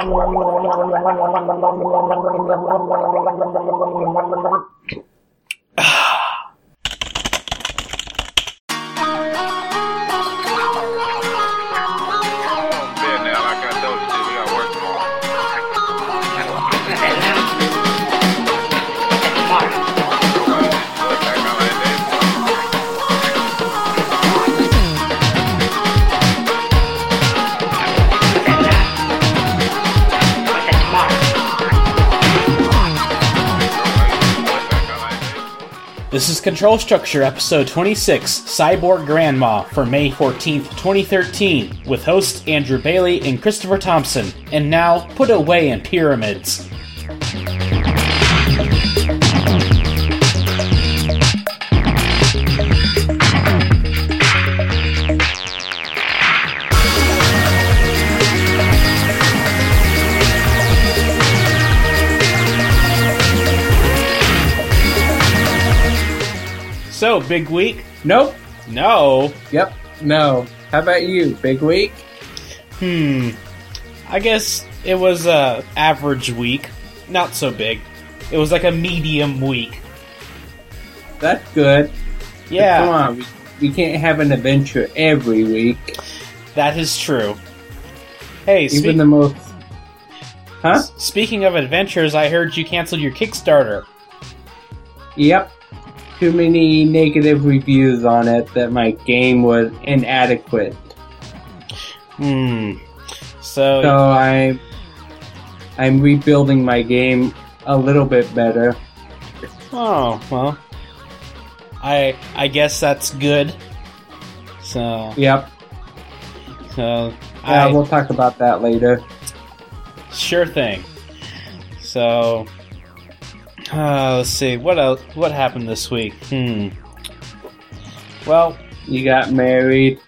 Yeah, now, like I told you, we gotta work tomorrow. Nobody did good back on that day. This is Control Structure, episode 26, Cyborg Grandma, for May 14th, 2013, with hosts Andrew Bailey and Christopher Thompson. And now, put away in pyramids. So, big week? Nope. No. Yep. No. How about you? Big week? Hmm. I guess it was a average week. Not so big. It was like a medium week. That's good. Yeah. Come on. We, we can't have an adventure every week. That is true. Hey, Even speak- the most. Huh? speaking of adventures, I heard you canceled your Kickstarter. Yep. Too many negative reviews on it that my game was inadequate. Hmm. So, So I'm I'm rebuilding my game a little bit better. oh well, I I guess that's good. So, Yep. so Yeah, I we'll talk about that later. sure thing. So, uh, let's see what else. What happened this week? Hmm. Well, You got married,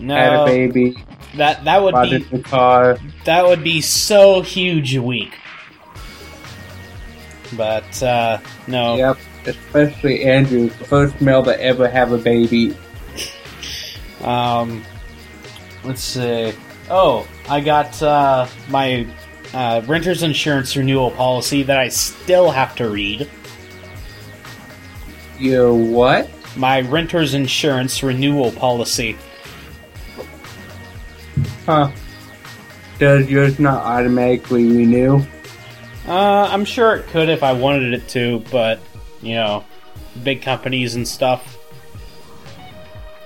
no, had a baby, that that would be a new car. that would be so huge a week. But uh, no, Yep. Especially Andrew, the first male to ever have a baby. Um, let's see. Oh, I got uh, my uh, renter's insurance renewal policy that I still have to read. You what? My renter's insurance renewal policy. Huh. Does yours not automatically renew? Uh, I'm sure it could if I wanted it to, but you know, big companies and stuff.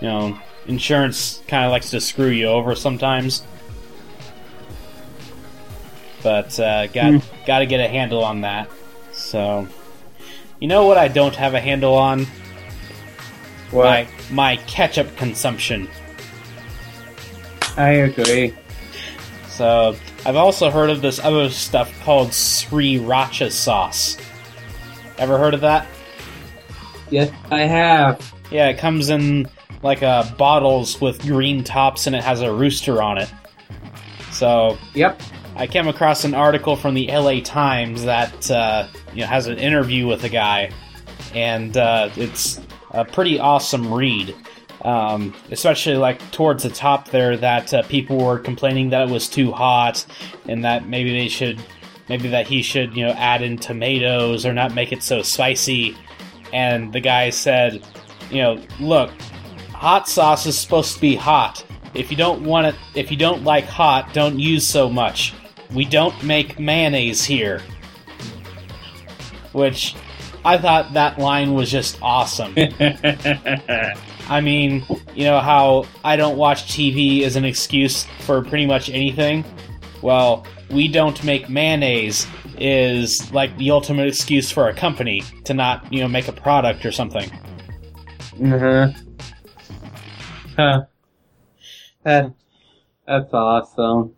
You know, insurance kind of likes to screw you over sometimes. But uh, got got to get a handle on that. So, you know what I don't have a handle on? What? My my ketchup consumption. I agree. So I've also heard of this other stuff called sriracha sauce. Ever heard of that? Yes, I have. Yeah, it comes in like uh, bottles with green tops and it has a rooster on it. So Yep. I came across an article from the LA Times that uh, you know has an interview with a guy, and uh, it's a pretty awesome read. Um, especially like towards the top there, that uh, people were complaining that it was too hot, and that maybe they should, maybe that he should you know add in tomatoes or not make it so spicy. And the guy said, you know, look, hot sauce is supposed to be hot. If you don't want it, if you don't like hot, don't use so much. We don't make mayonnaise here. Which I thought that line was just awesome. I mean, you know how I don't watch TV as an excuse for pretty much anything? Well, we don't make mayonnaise is like the ultimate excuse for a company to not, you know, make a product or something. Uh-huh. Huh. That, that's awesome.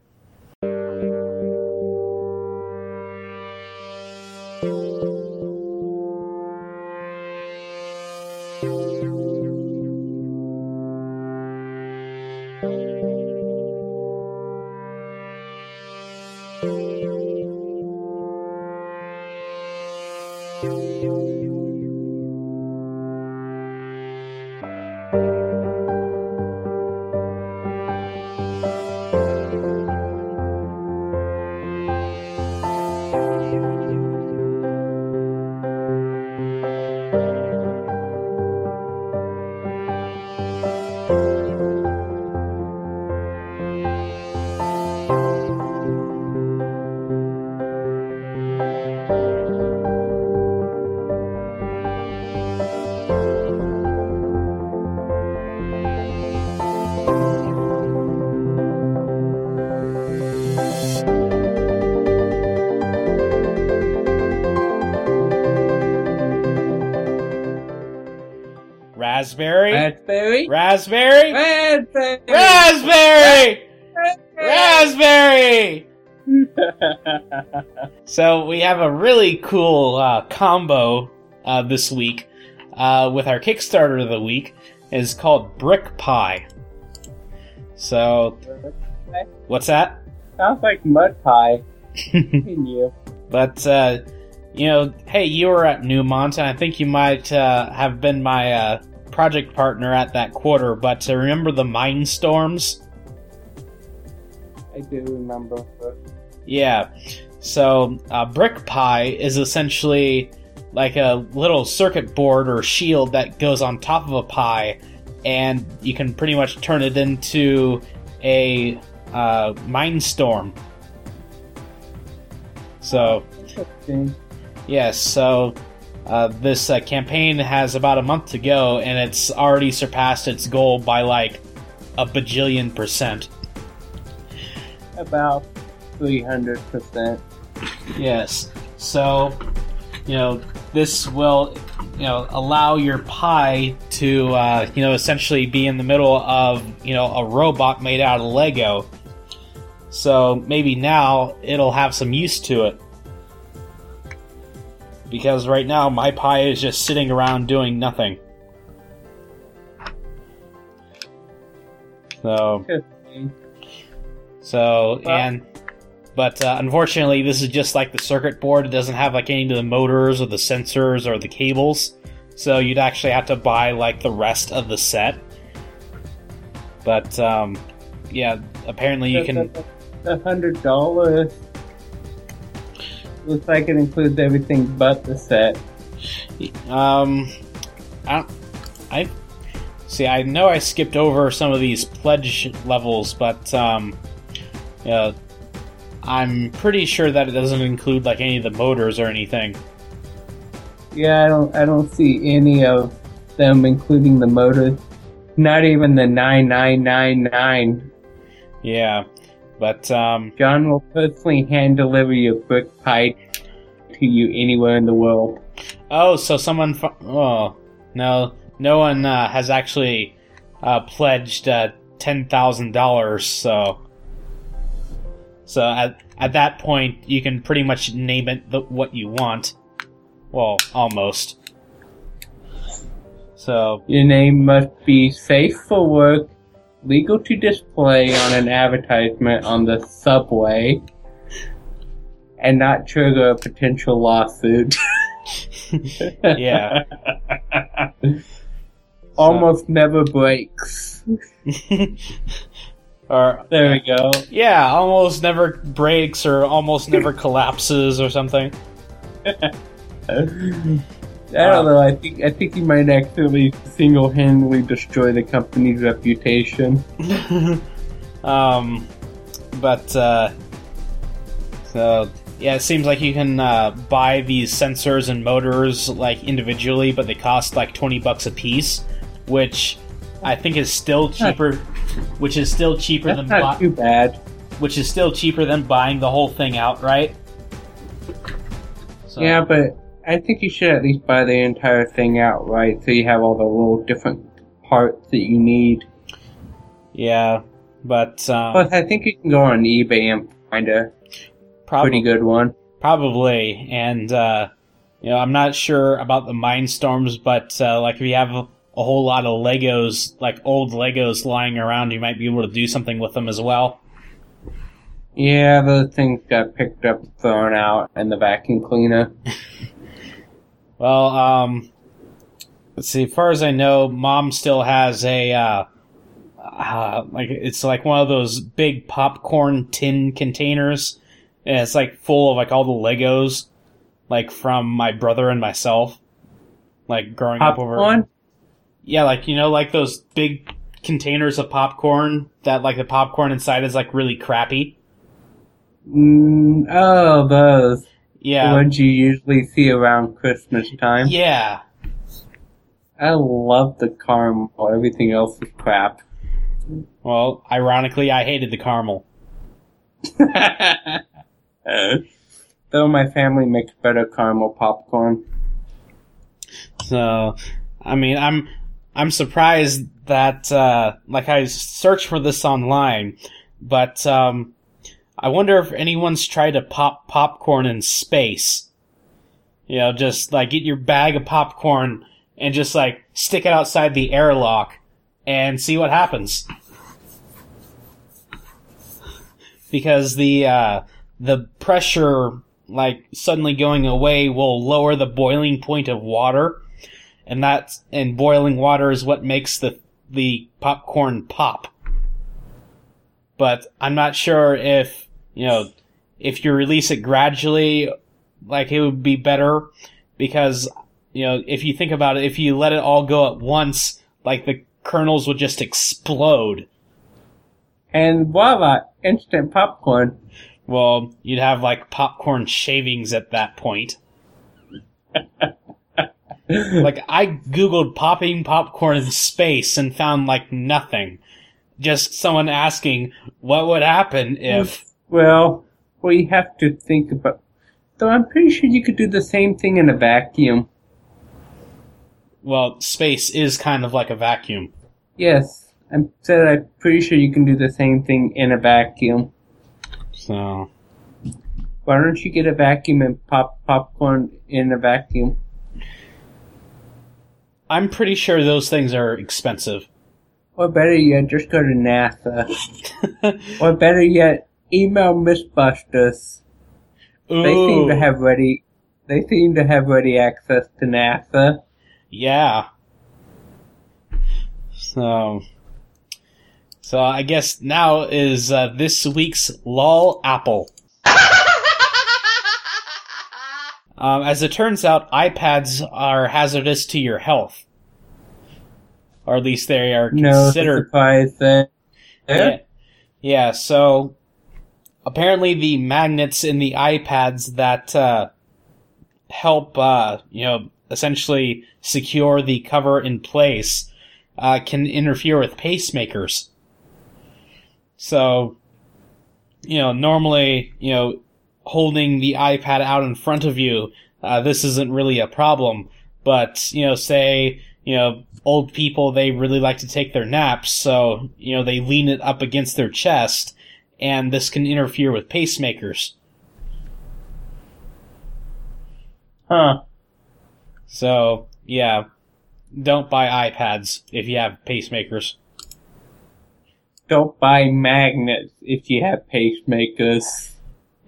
Raspberry. Raspberry. Raspberry. Raspberry. Raspberry. So we have a really cool uh, combo uh, this week uh, with our Kickstarter of the week. is called BrickPi. So what's that? Sounds like mud pie. Continue. But uh, you know, hey, you were at Newmont, and I think you might uh, have been my uh, project partner at that quarter. But uh, remember the Mindstorms? I do remember. Yeah. So, uh, BrickPi is essentially like a little circuit board or shield that goes on top of a Pi, and you can pretty much turn it into a uh, Mindstorm. So, Interesting. yes, so uh, this uh, campaign has about a month to go, and it's already surpassed its goal by like a bajillion percent. About 300%. Yes. So, you know, this will, you know, allow your Pi to, uh, you know, essentially be in the middle of, you know, a robot made out of Lego. So maybe now it'll have some use to it. Because right now my Pi is just sitting around doing nothing. So. So and but uh, unfortunately, this is just like the circuit board. It doesn't have like any of the motors or the sensors or the cables. So you'd actually have to buy like the rest of the set. But um, yeah, apparently you can. A hundred dollars. Looks like it includes everything but the set. Um, I, I see. I know I skipped over some of these pledge levels, but um, yeah, I'm pretty sure that it doesn't include like any of the motors or anything. Yeah, I don't. I don't see any of them, including the motors. Not even the nine nine nine nine. Yeah, but um, John will personally hand deliver your brick pie to you anywhere in the world. oh, so someone. Fu- oh no, no one uh, has actually uh, pledged uh, ten thousand dollars. So, so at at that point, you can pretty much name it the, what you want. Well, almost. So Your name must be safe for work, legal to display on an advertisement on the subway, and not trigger a potential lawsuit. yeah. Almost never breaks. or There we go. yeah, almost never breaks or almost never collapses or something. I don't know. I think I think you might actually single-handedly destroy the company's reputation. um, but uh, so yeah, it seems like you can uh, buy these sensors and motors like individually, but they cost like twenty bucks a piece, which I think is still cheaper. Which is still cheaper That's than not bu- too bad. which is still cheaper than buying the whole thing outright. So, Yeah, but I think you should at least buy the entire thing outright, so you have all the little different parts that you need. yeah, but um, Plus, I think you can go on eBay and find a prob- pretty good one. Probably, and uh, you know, I'm not sure about the Mindstorms, but uh, like if you have a, a whole lot of Legos, like old Legos lying around, you might be able to do something with them as well. Yeah, those things got picked up, thrown out, and the vacuum cleaner. Well, um, let's see. As far as I know, Mom still has a uh, uh, like it's like one of those big popcorn tin containers, and it's like full of like all the Legos, like from my brother and myself, like growing up over. Popcorn? Yeah, like you know, like those big containers of popcorn that like the popcorn inside is like really crappy. Mm, oh, those. The Yeah, ones you usually see around Christmas time. yeah. I love the caramel. Everything else is crap. Well, ironically, I hated the caramel. Though my family makes better caramel popcorn. So, I mean, I'm I'm surprised that uh, like I searched for this online, but um, I wonder if anyone's tried to pop popcorn in space. You know, just like get your bag of popcorn and just like stick it outside the airlock and see what happens. Because the uh, the pressure like suddenly going away will lower the boiling point of water, and that's and boiling water is what makes the the popcorn pop. But I'm not sure if you know if you release it gradually, like it would be better because you know if you think about it, if you let it all go at once, like the kernels would just explode. And voila, instant popcorn. Well, you'd have like popcorn shavings at that point. like I googled popping popcorn in space and found like nothing. Just someone asking what would happen if Well, we have to think about. Though I'm pretty sure you could do the same thing in a vacuum. well, space is kind of like a vacuum. Yes, I'm said I'm pretty sure you can do the same thing in a vacuum. So Why don't you get a vacuum and pop popcorn in a vacuum? I'm pretty sure those things are expensive. Or better yet, just go to NASA. or better yet, email Mythbusters. They seem to have ready. They seem to have ready access to NASA. Yeah. So, so I guess now is uh, this week's lol apple. Um, as it turns out, iPads are hazardous to your health, or at least they are considered. No considered. surprise there. Yeah. yeah. So apparently, the magnets in the iPads that uh, help, uh, you know, essentially secure the cover in place uh, can interfere with pacemakers. So, you know, normally, you know, holding the iPad out in front of you, uh, this isn't really a problem. But, you know, say, you know, old people, they really like to take their naps, so, you know, they lean it up against their chest, and this can interfere with pacemakers. Huh. So, yeah, don't buy iPads if you have pacemakers. Don't buy magnets if you have pacemakers.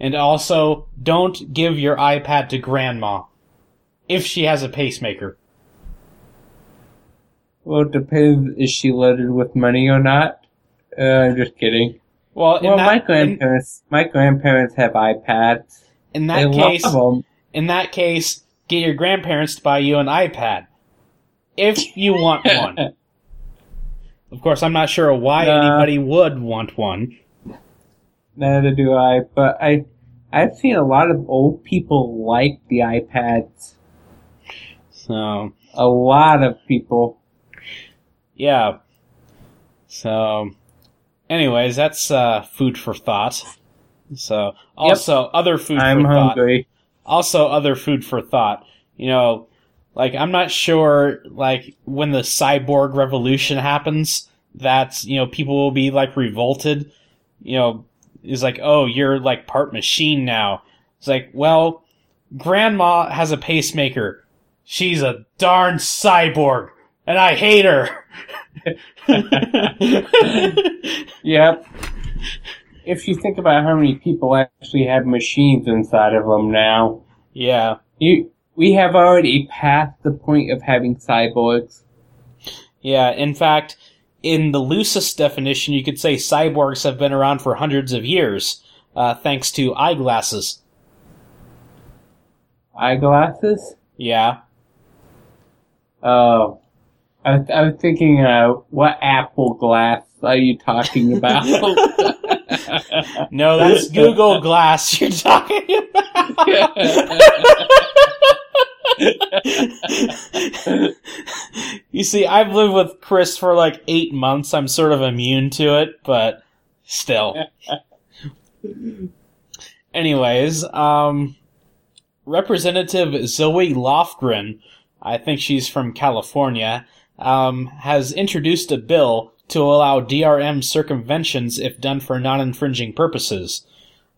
And also, don't give your iPad to grandma if she has a pacemaker. Well, it depends. Is she loaded with money or not? Uh, I'm just kidding. Well, in Well, my that, in, grandparents, my grandparents have iPads. in They that case, in that case, get your grandparents to buy you an iPad. If you want one. Of course, I'm not sure why Nah. anybody would want one. Neither do I, but I, I've seen a lot of old people like the iPads. So, A lot of people. yeah. So, anyways, that's uh, food for thought. So, also other food I'm for thought. hungry. also other food for thought. You know, like I'm not sure like when the cyborg revolution happens that, you know, people will be like revolted, you know, is like, "Oh, you're like part machine now." It's like, "Well, grandma has a pacemaker. She's a darn cyborg, and I hate her." Yep. If you think about how many people actually have machines inside of them now, yeah. you we have already passed the point of having cyborgs. Yeah, in fact, in the loosest definition, you could say cyborgs have been around for hundreds of years, uh, thanks to eyeglasses. Eyeglasses? Yeah. Oh. I, was- I was thinking, uh, what Apple glass are you talking about? No, that's Google Glass you're talking about. you see, I've lived with Chris for like eight months. I'm sort of immune to it, but still. Anyways, um, Representative Zoe Lofgren, I think she's from California, um, has introduced a bill to allow DRM circumventions if done for non-infringing purposes.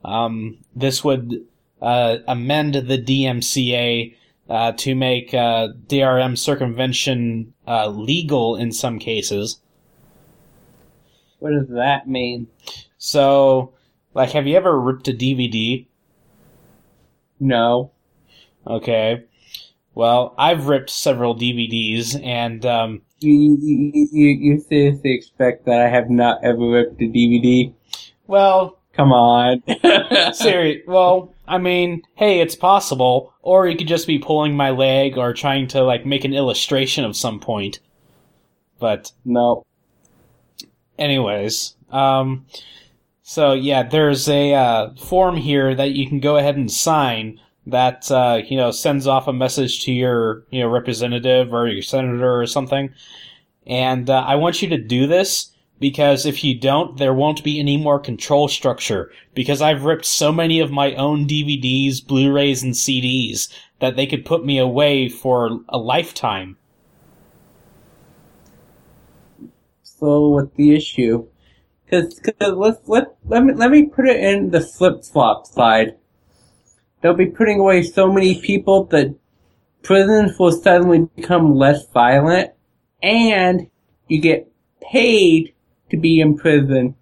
Um, this would uh, amend the DMCA uh, to make uh, DRM circumvention uh, legal in some cases. What does that mean? So, like, have you ever ripped a DVD? No. Okay. Well, I've ripped several DVDs, and um, You, you, you, you seriously expect that I have not ever ripped a DVD? well, Come on. Siri, well, I mean, hey, it's possible. Or you could just be pulling my leg or trying to, like, make an illustration of some point. But, no. anyways, um, so yeah, there's a, uh, form here that you can go ahead and sign that, uh, you know, sends off a message to your, you know, representative or your senator or something. And, uh, I want you to do this because if you don't, there won't be any more control structure. Because I've ripped so many of my own DVDs, Blu-rays, and CDs that they could put me away for a lifetime. So what's the issue? Cause, cause let's, let, let me, let me put it in the flip-flop side. They'll be putting away so many people that prisons will suddenly become less violent and you get paid to be in prison.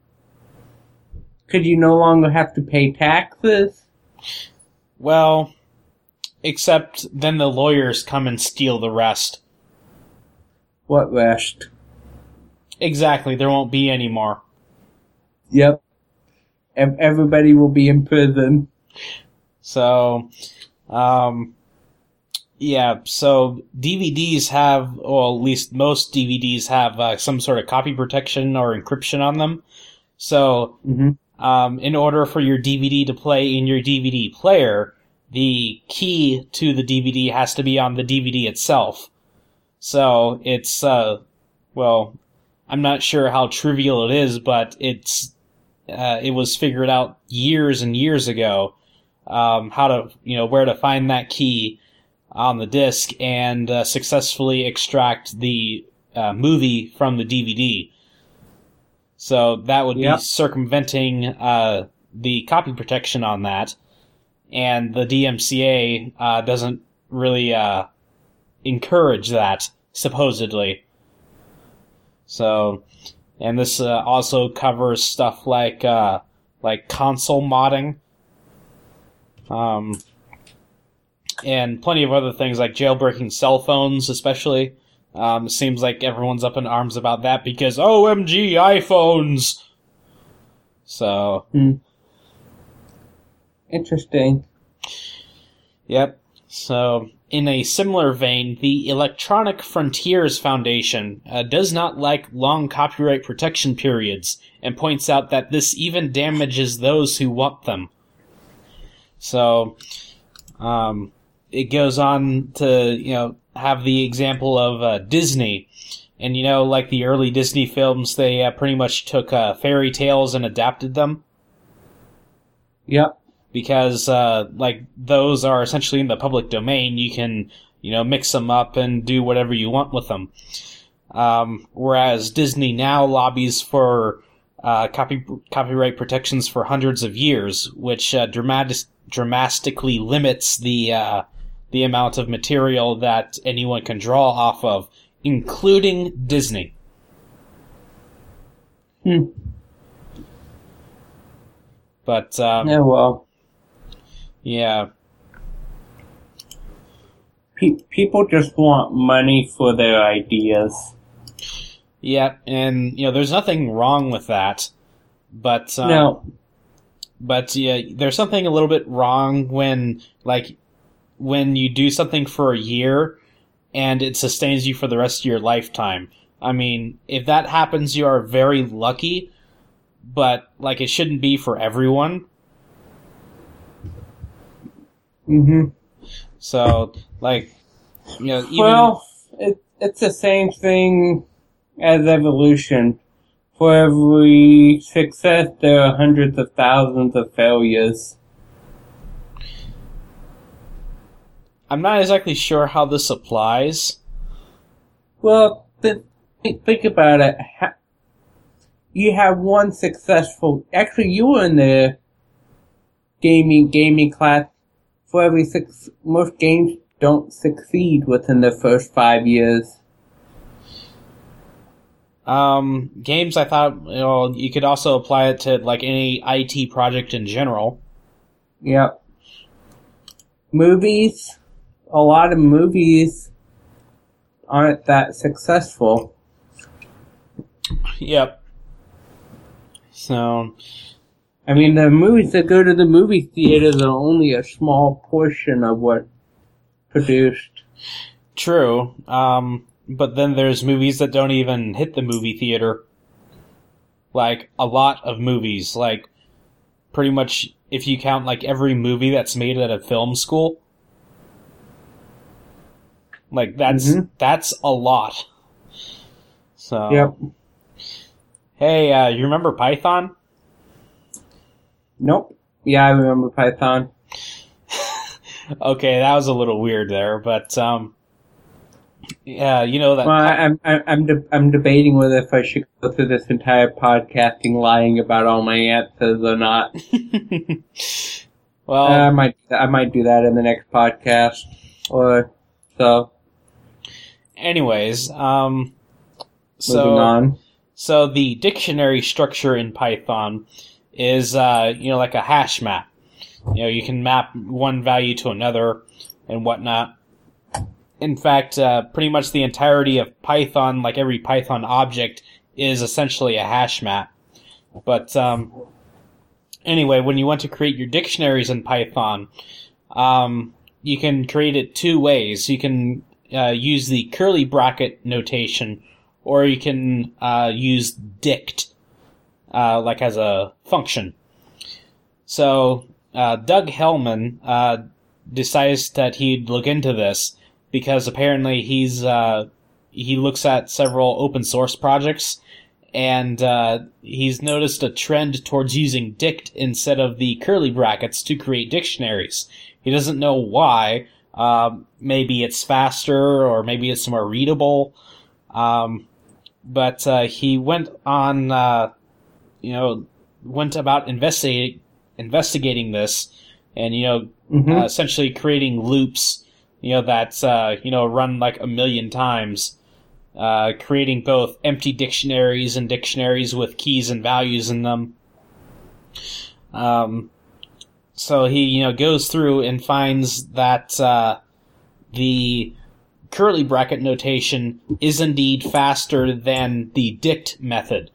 Could you no longer have to pay taxes? Well, except then the lawyers come and steal the rest. What rest? Exactly, there won't be any more. Yep. Ev- Everybody will be in prison. So, um, yeah, so DVDs have, well, at least most DVDs have uh, some sort of copy protection or encryption on them. So, hmm um, in order for your DVD to play in your DVD player, the key to the DVD has to be on the DVD itself. So it's, uh, well, I'm not sure how trivial it is, but it's, uh, it was figured out years and years ago, um, how to, you know, where to find that key on the disc and uh, successfully extract the uh, movie from the DVD. So that would Yep. be circumventing uh, the copy protection on that, and the DMCA uh, doesn't really uh, encourage that supposedly. So, and this uh, also covers stuff like uh, like console modding, um, and plenty of other things like jailbreaking cell phones, especially. Um, seems like everyone's up in arms about that because OMG iPhones. So, Interesting. Yep. So, in a similar vein, the Electronic Frontiers Foundation uh, does not like long copyright protection periods and points out that this even damages those who want them. So, um, it goes on to, you know, have the example of uh, Disney. And, you know, like the early Disney films, they uh, pretty much took uh, fairy tales and adapted them Yep. because uh, like those are essentially in the public domain. You can you know mix them up and do whatever you want with them. Um, whereas Disney now lobbies for uh, copy copyright protections for hundreds of years, which uh, dramatis- dramatically limits the uh, the amount of material that anyone can draw off of, including Disney. Hmm. But um, Yeah, well, yeah, pe- people just want money for their ideas. Yeah, and you know, there's nothing wrong with that, but um, no. But yeah, there's something a little bit wrong when like when you do something for a year and it sustains you for the rest of your lifetime. I mean, if that happens, you are very lucky, but like it shouldn't be for everyone. hmm So like, you know, even Well, it, it's the same thing as evolution. For every success, there are hundreds of thousands of failures. I'm not exactly sure how this applies. Well, th- think, think about it. You have one successful. Actually, you were in the gaming gaming class. For every six, most games don't succeed within the first five years. Um, games, I thought, you know, you could also apply it to like any IT project in general. Yep. Movies, a lot of movies aren't that successful. Yep. So, I mean, the movies that go to the movie theaters are only a small portion of what produced. true. Um, but then there's movies that don't even hit the movie theater. Like, a lot of movies. Like, pretty much, if you count, like, every movie that's made at a film school. Like, that's, Mhm. that's a lot. So. Yep. Hey, uh, you remember Python? Nope. Yeah, I remember Python. Okay, that was a little weird there, but um, yeah, you know that. Well, I'm I'm I'm, de- I'm debating whether if I should go through this entire podcasting lying about all my answers or not. well, I might I might do that in the next podcast or so. anyways, um, Moving so on. so the dictionary structure in Python is uh, you know like a hash map. You know, you can map one value to another and whatnot. In fact, uh, pretty much the entirety of Python, like every Python object, is essentially a hash map. But um, anyway, when you want to create your dictionaries in Python, um, you can create it two ways. You can uh, use the curly bracket notation, or you can uh, use dict, uh, like as a function. So uh, Doug Hellmann uh, decides that he'd look into this because apparently he's uh, he looks at several open source projects and uh, he's noticed a trend towards using dict instead of the curly brackets to create dictionaries. He doesn't know why. Um, maybe it's faster or maybe it's more readable. Um, but uh, he went on, uh, you know, went about investigating investigating this, and you know, hmm uh, essentially creating loops, you know, that's uh, you know run like a million times, uh, creating both empty dictionaries and dictionaries with keys and values in them. Um, so he you know goes through and finds that uh, the curly bracket notation is indeed faster than the dict method,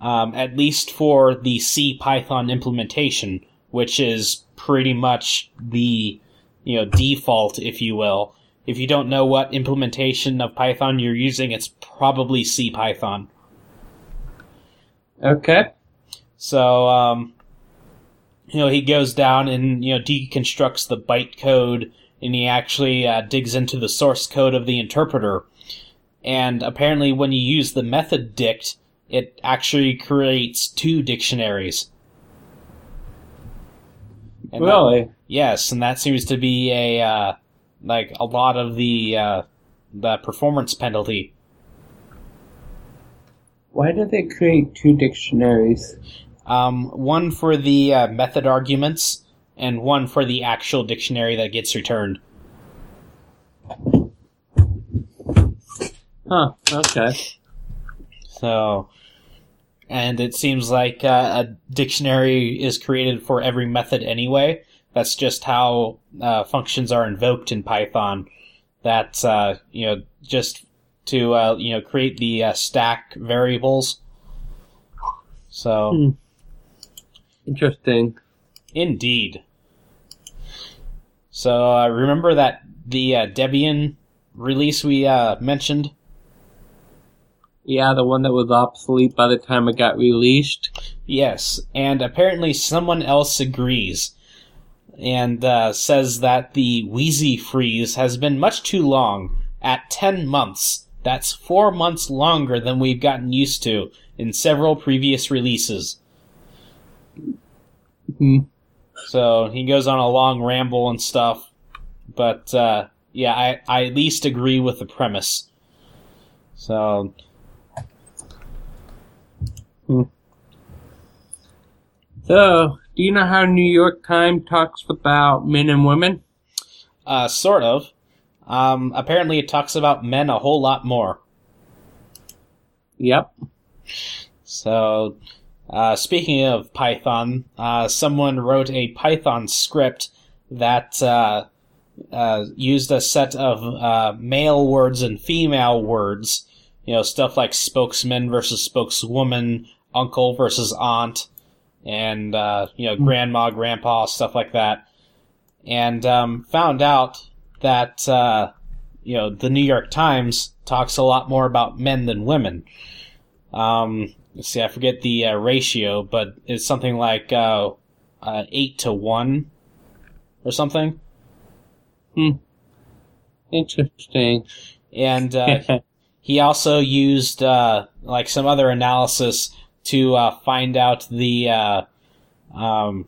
um, at least for the CPython implementation, which is pretty much the you know default, if you will. If you don't know what implementation of Python you're using, it's probably CPython. Okay. So, um, you know, he goes down and, you know, deconstructs the bytecode and he actually uh, digs into the source code of the interpreter. And apparently, when you use the method dict, it actually creates two dictionaries. And that- Really? Yes, and that seems to be a, uh, like, a lot of the, uh, the performance penalty. Why did they create two dictionaries? Um, one for the uh, method arguments, and one for the actual dictionary that gets returned. Huh. Okay. So, and it seems like uh, a dictionary is created for every method anyway. That's just how uh, functions are invoked in Python. That uh, you know, just to uh, you know create the uh, stack variables. So, Hmm. Interesting. Indeed. So uh, remember that the uh, Debian release we uh, mentioned? Yeah, the one that was obsolete by the time it got released. Yes, and apparently someone else agrees and uh, says that the Wheezy freeze has been much too long at 10 months. That's four months longer than we've gotten used to in several previous releases. Hmm. So he goes on a long ramble and stuff. But uh, yeah, I, I at least agree with the premise. So So, do you know how New York Times talks about men and women? Uh, sort of. Um, apparently, it talks about men a whole lot more. Yep. So, uh, speaking of Python, uh, someone wrote a Python script that uh, uh, used a set of uh, male words and female words. You know, stuff like spokesman versus spokeswoman, uncle versus aunt, and uh, you know, grandma, grandpa, stuff like that. And um, found out that uh, you know the New York Times talks a lot more about men than women. Um, let's see, I forget the uh, ratio, but it's something like uh, uh, eight to one or something. Hmm. Interesting. And uh, he also used uh, like some other analysis to uh, find out the uh, um,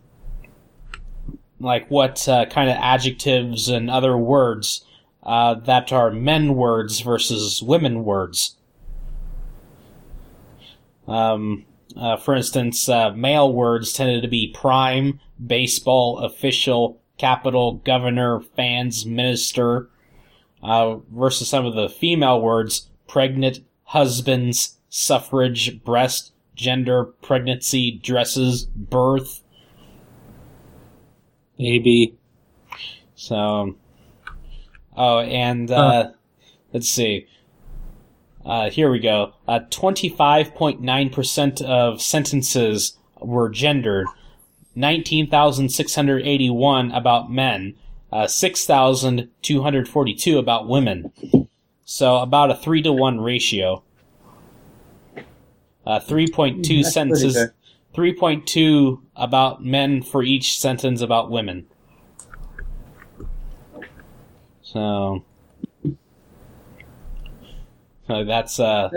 like what uh, kind of adjectives and other words uh, that are men words versus women words. Um, uh, for instance, uh, male words tended to be prime, baseball, official, capital, governor, fans, minister, versus some of the female words pregnant, husbands, suffrage, breast, gender, pregnancy, dresses, birth. Maybe. So, oh, and uh, let's see. Uh, here we go. Uh, 25.9% of sentences were gendered. 19,681 about men. Uh, 6,242 about women. So about a 3 to 1 ratio. Uh, 3.2 That's sentences. 3.2 about men for each sentence about women. So, so that's uh,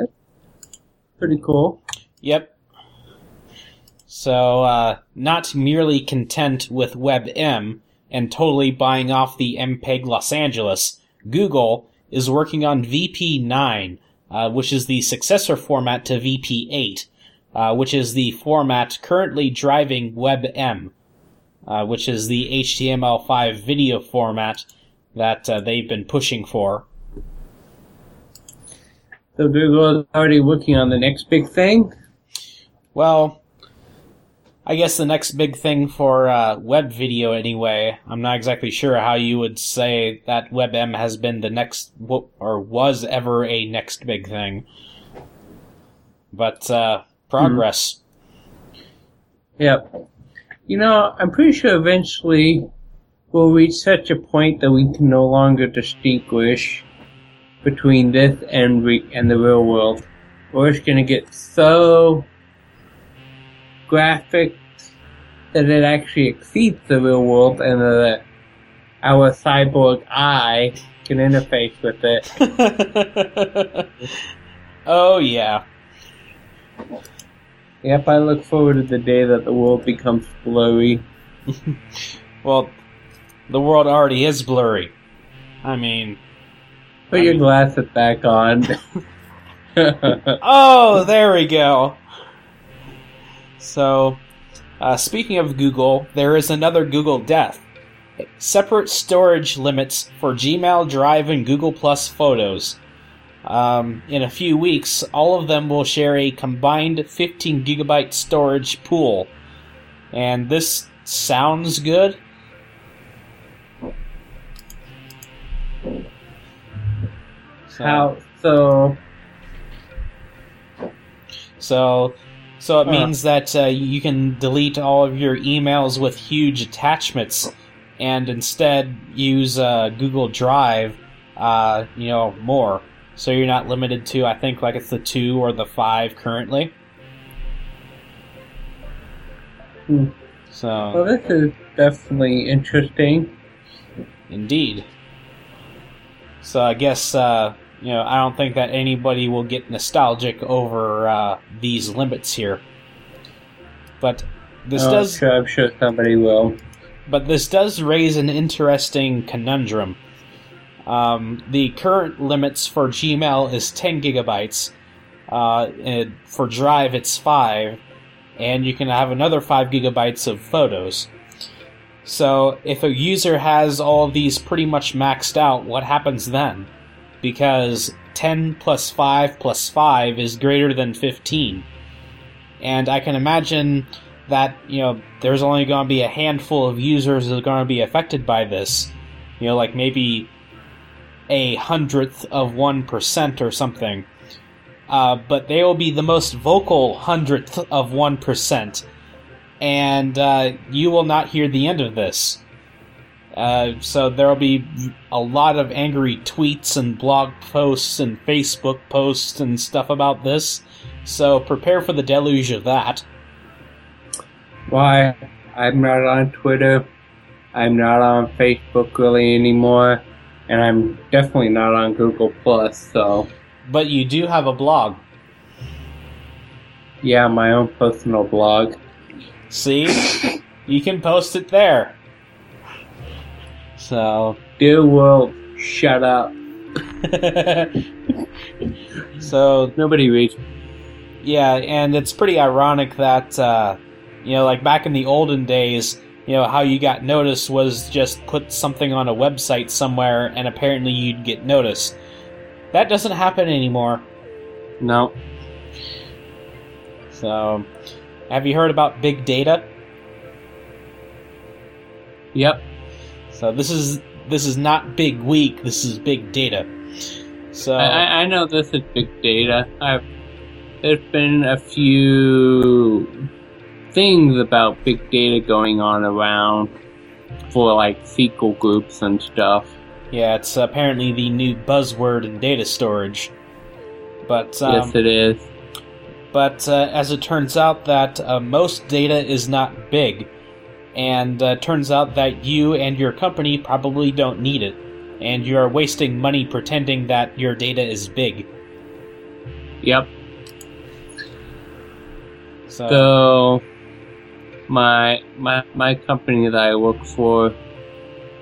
Pretty cool. yep. So, uh, not merely content with WebM and totally buying off the MPEG Los Angeles, Google is working on VP9, uh, which is the successor format to VP8, uh, which is the format currently driving WebM, uh, which is the HTML5 video format that uh, they've been pushing for. So Google is already working on the next big thing. Well, I guess the next big thing for uh, web video, anyway. I'm not exactly sure how you would say that WebM has been the next, or was ever a next big thing. But uh, progress. Yep. You know, I'm pretty sure eventually we'll reach such a point that we can no longer distinguish between this and re- and the real world. Or it's going to get so graphic that it actually exceeds the real world, and that our cyborg eye can interface with it. oh yeah. Yep, I look forward to the day that the world becomes blurry. Well, the world already is blurry. I mean, Put I your mean- glasses back on. oh, there we go. So, uh, speaking of Google, there is another Google death. Separate storage limits for Gmail, Drive, and Google Plus photos. Um, in a few weeks, all of them will share a combined 15 gigabyte storage pool. And this sounds good. So- How so? So, so it means that uh, you can delete all of your emails with huge attachments, and instead use uh, Google Drive. Uh, you know more, so you're not limited to. I think like it's the two or the five currently. Hmm. So Well, this is definitely interesting. Indeed. So I guess uh, you know I don't think that anybody will get nostalgic over uh, these limits here. But this Oh, does, sure, I'm sure somebody will. but this does raise an interesting conundrum. Um, the current limits for Gmail is 10 gigabytes. Uh, and for Drive, it's 5. And you can have another 5 gigabytes of photos. So, if a user has all these pretty much maxed out, what happens then? Because 10 plus 5 plus 5 is greater than 15. And I can imagine that, you know, there's only going to be a handful of users that are going to be affected by this. You know, like maybe a hundredth of 1% or something. Uh, but they will be the most vocal hundredth of 1%. And uh, you will not hear the end of this. Uh, so there will be a lot of angry tweets and blog posts and Facebook posts and stuff about this. So prepare for the deluge of that. Why? I'm not on Twitter. I'm not on Facebook really anymore, and I'm definitely not on Google Plus. So But you do have a blog. yeah, my own personal blog. See? you can post it there. So. Dear world, shut up. so, Nobody reads. yeah, and it's pretty ironic that, uh, you know, like back in the olden days, you know, how you got noticed was just put something on a website somewhere and apparently you'd get noticed. That doesn't happen anymore. No. So, have you heard about big data? Yep. So this is this is not big week. This is big data. So I, I know this is big data. I've there's been a few things about big data going on around for like SQL groups and stuff. yeah, it's apparently the new buzzword in data storage. But um, yes, it is. but uh, as it turns out, that uh, most data is not big, and uh, turns out that you and your company probably don't need it, and you are wasting money pretending that your data is big. Yep. So, So my my my company that I work for,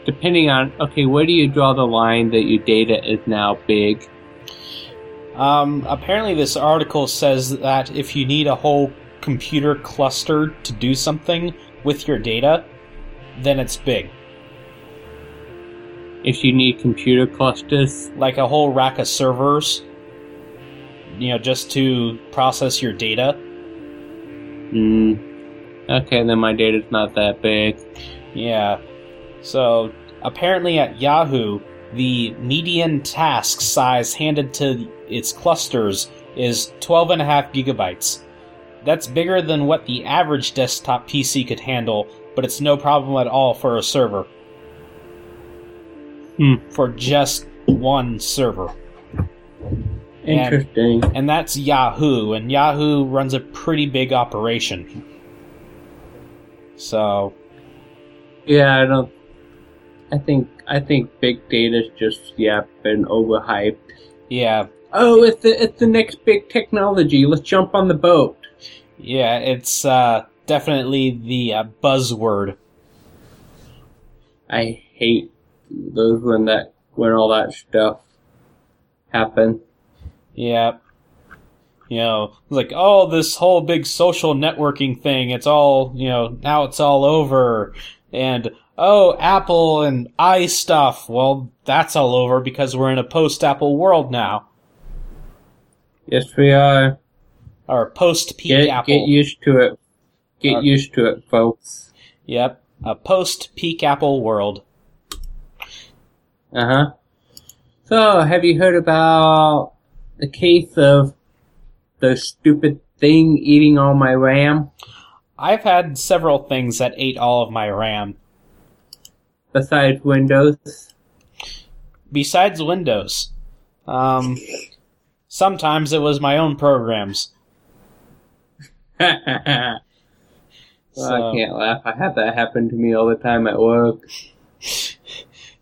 depending on okay, where do you draw the line that your data is now big? Um, apparently, this article says that if you need a whole computer cluster to do something with your data, then it's big. If you need computer clusters, Like a whole rack of servers, you know, just to process your data. mm, okay, then my data's not that big. Yeah. So, apparently, at Yahoo, the median task size handed to its clusters is 12.5 gigabytes. That's bigger than what the average desktop PC could handle, but it's no problem at all for a server. Hmm. For just one server. And- Interesting. And that's Yahoo, and Yahoo runs a pretty big operation. So, Yeah, I don't. I think I think big data's just yeah been overhyped. yeah, Oh, it's the it's the next big technology. Let's jump on the boat. Yeah, it's uh, definitely the uh, buzzword. I hate those when that when all that stuff happen. Yeah. You know, like, oh, this whole big social networking thing, it's all, you know, now it's all over. And, oh, Apple and i stuff, well, that's all over because we're in a post Apple world now. Yes, we are. Or post peak Apple. get used to it. Get Uh, used to it, folks. Yep. A post peak Apple world. Uh huh. So, have you heard about the case of the stupid thing eating all my RAM? I've had several things that ate all of my RAM. Besides Windows. besides Windows. Um, sometimes it was my own programs. So- I can't laugh. I have that happen to me all the time at work.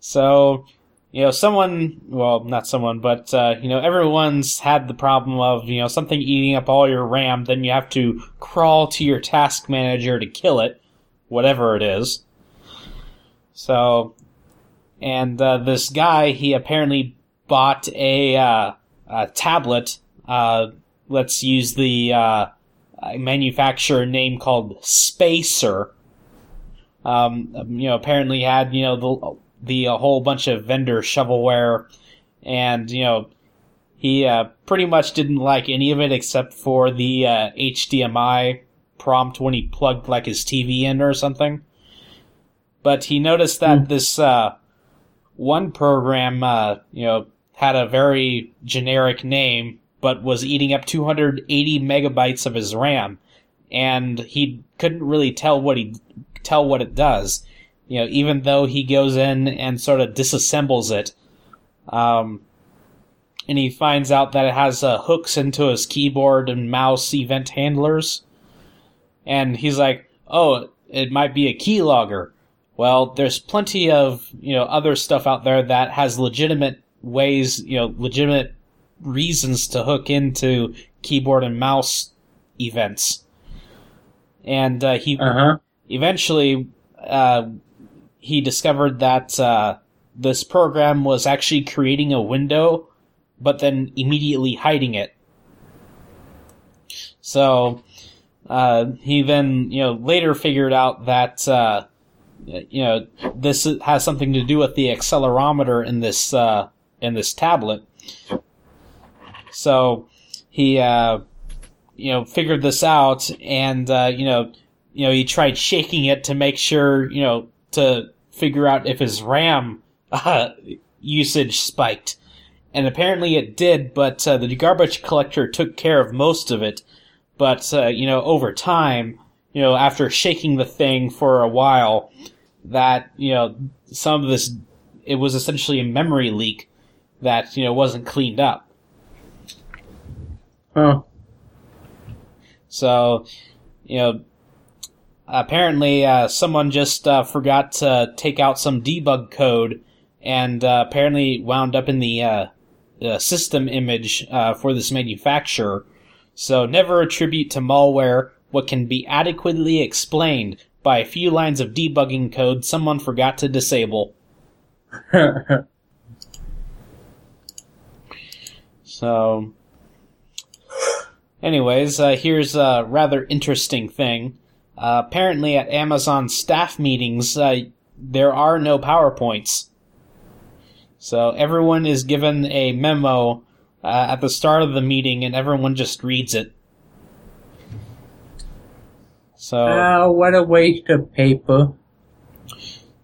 So, you know, someone, well, not someone, but, uh, you know, everyone's had the problem of, you know, something eating up all your RAM, then you have to crawl to your task manager to kill it, whatever it is. So, and uh, this guy he apparently bought a, uh, a tablet. Uh, let's use the uh, manufacturer name called Spacer. Um, you know, apparently had you know the the a whole bunch of vendor shovelware, and you know he uh, pretty much didn't like any of it except for the uh, HDMI prompt when he plugged like his TV in or something. But he noticed that Hmm. this uh, one program, uh, you know, had a very generic name, but was eating up 280 megabytes of his RAM, and he couldn't really tell what he tell what it does. You know, even though he goes in and sort of disassembles it, um, and he finds out that it has uh, hooks into his keyboard and mouse event handlers, and he's like, "Oh, it might be a keylogger." Well, there's plenty of you know other stuff out there that has legitimate ways, you know, legitimate reasons to hook into keyboard and mouse events. And uh, he Uh huh. eventually uh, he discovered that uh, this program was actually creating a window, but then immediately hiding it. So uh, he then, you know, later figured out that uh, you know this has something to do with the accelerometer in this uh, in this tablet. So he, uh, you know, figured this out, and uh, you know, you know, he tried shaking it to make sure, you know, to figure out if his RAM uh, usage spiked. And apparently it did, but uh, the garbage collector took care of most of it. But, uh, you know, over time, you know, after shaking the thing for a while, that, you know, some of this, it was essentially a memory leak that, you know, wasn't cleaned up. Oh. So, you know, apparently uh, someone just uh, forgot to take out some debug code and uh, apparently wound up in the uh, uh, system image uh, for this manufacturer. So never attribute to malware what can be adequately explained by a few lines of debugging code someone forgot to disable. So, anyways, uh, here's a rather interesting thing. Uh, apparently, at Amazon staff meetings, uh, there are no PowerPoints. So everyone is given a memo uh, at the start of the meeting, and everyone just reads it. So, oh, what a waste of paper.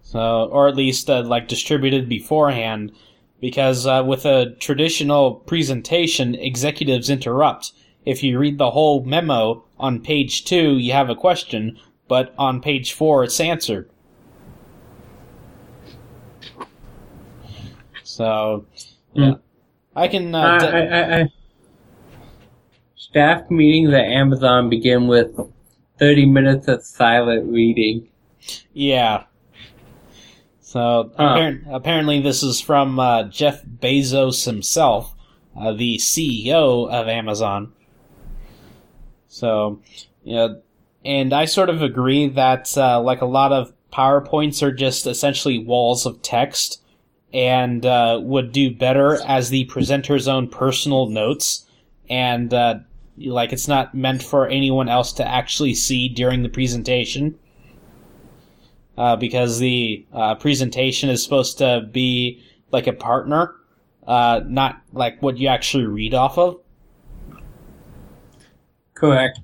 so or at least uh, like distributed beforehand, because uh, with a traditional presentation, executives interrupt. If you read the whole memo on page two, you have a question, but on page four, it's answered. So, yeah, I can. Uh, I, de- I, I, I, staff meetings at Amazon begin with 30 minutes of silent reading. Yeah. So Huh. appar- apparently, this is from uh, Jeff Bezos himself, uh, the CEO of Amazon. So, you know, and I sort of agree that uh, like a lot of PowerPoints are just essentially walls of text, and uh, would do better as the presenter's own personal notes, and uh, like it's not meant for anyone else to actually see during the presentation uh, because the uh, presentation is supposed to be like a partner, uh, not like what you actually read off of. Correct.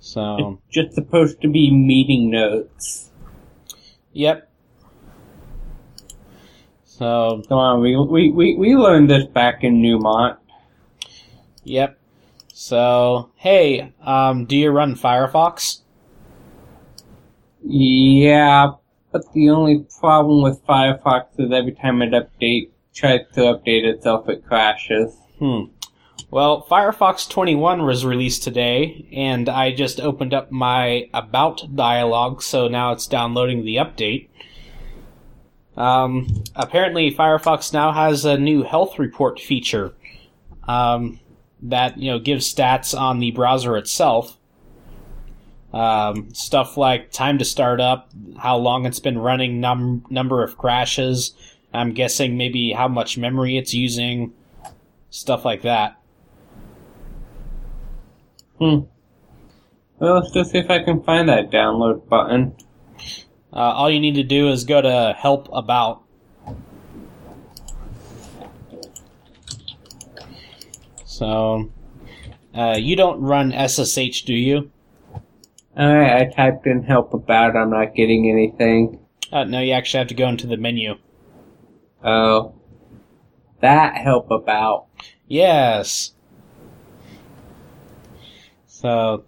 So, It's just supposed to be meeting notes. yep. So, Come on, we, we, we, we learned this back in Newmont. yep. So, hey, um, do you run Firefox? Yeah, but the only problem with Firefox is every time it update tries to update itself, it crashes. Hmm. Well, Firefox 21 was released today, and I just opened up my About dialog, so now it's downloading the update. Um, apparently, Firefox now has a new health report feature um, that you know gives stats on the browser itself. Um, stuff like time to start up, how long it's been running, num- number of crashes. I'm guessing maybe how much memory it's using, stuff like that. Hmm. Well, let's just see if I can find that download button. Uh, all you need to do is go to Help About. So, uh, you don't run SSH, do you? Alright, I typed in help about, I'm not getting anything. Uh, no, you actually have to go into the menu. Oh. That help about. Yes. So,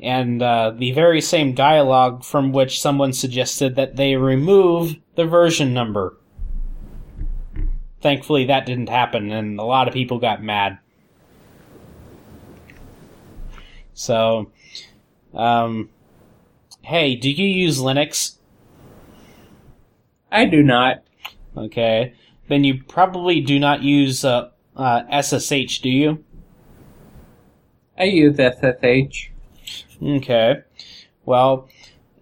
and uh, the very same dialogue from which someone suggested that they remove the version number. Thankfully, that didn't happen, and a lot of people got mad. So, um, hey, do you use Linux? I do not. Okay, then you probably do not use uh, uh, SSH, do you? I use SSH. Okay. Well,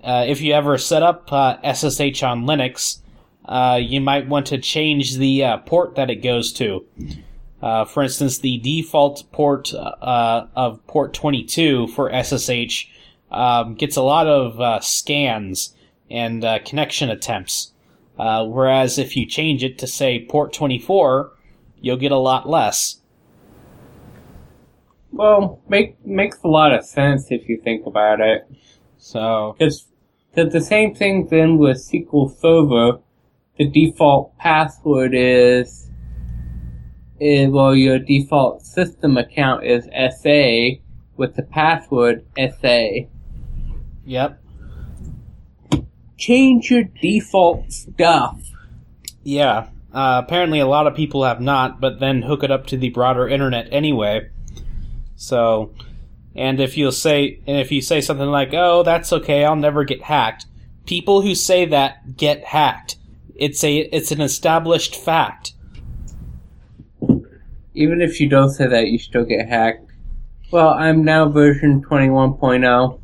uh, if you ever set up uh, SSH on Linux, uh, you might want to change the uh, port that it goes to. Uh, for instance, the default port uh, of port 22 for SSH um, gets a lot of scans and connection attempts. whereas if you change it to, say, port 24, you'll get a lot less. Well, make makes a lot of sense if you think about it. So, Because the same thing then with SQL Server, the default password is, is, well, your default system account is SA with the password SA. yep. Change your default stuff. Yeah. Uh, apparently, a lot of people have not, but then hook it up to the broader internet anyway. So, and if you'll say, and if you say something like, "Oh, that's okay, I'll never get hacked," people who say that get hacked. It's a, it's an established fact. Even if you don't say that, you still get hacked. Well, I'm now version oh. 21.0.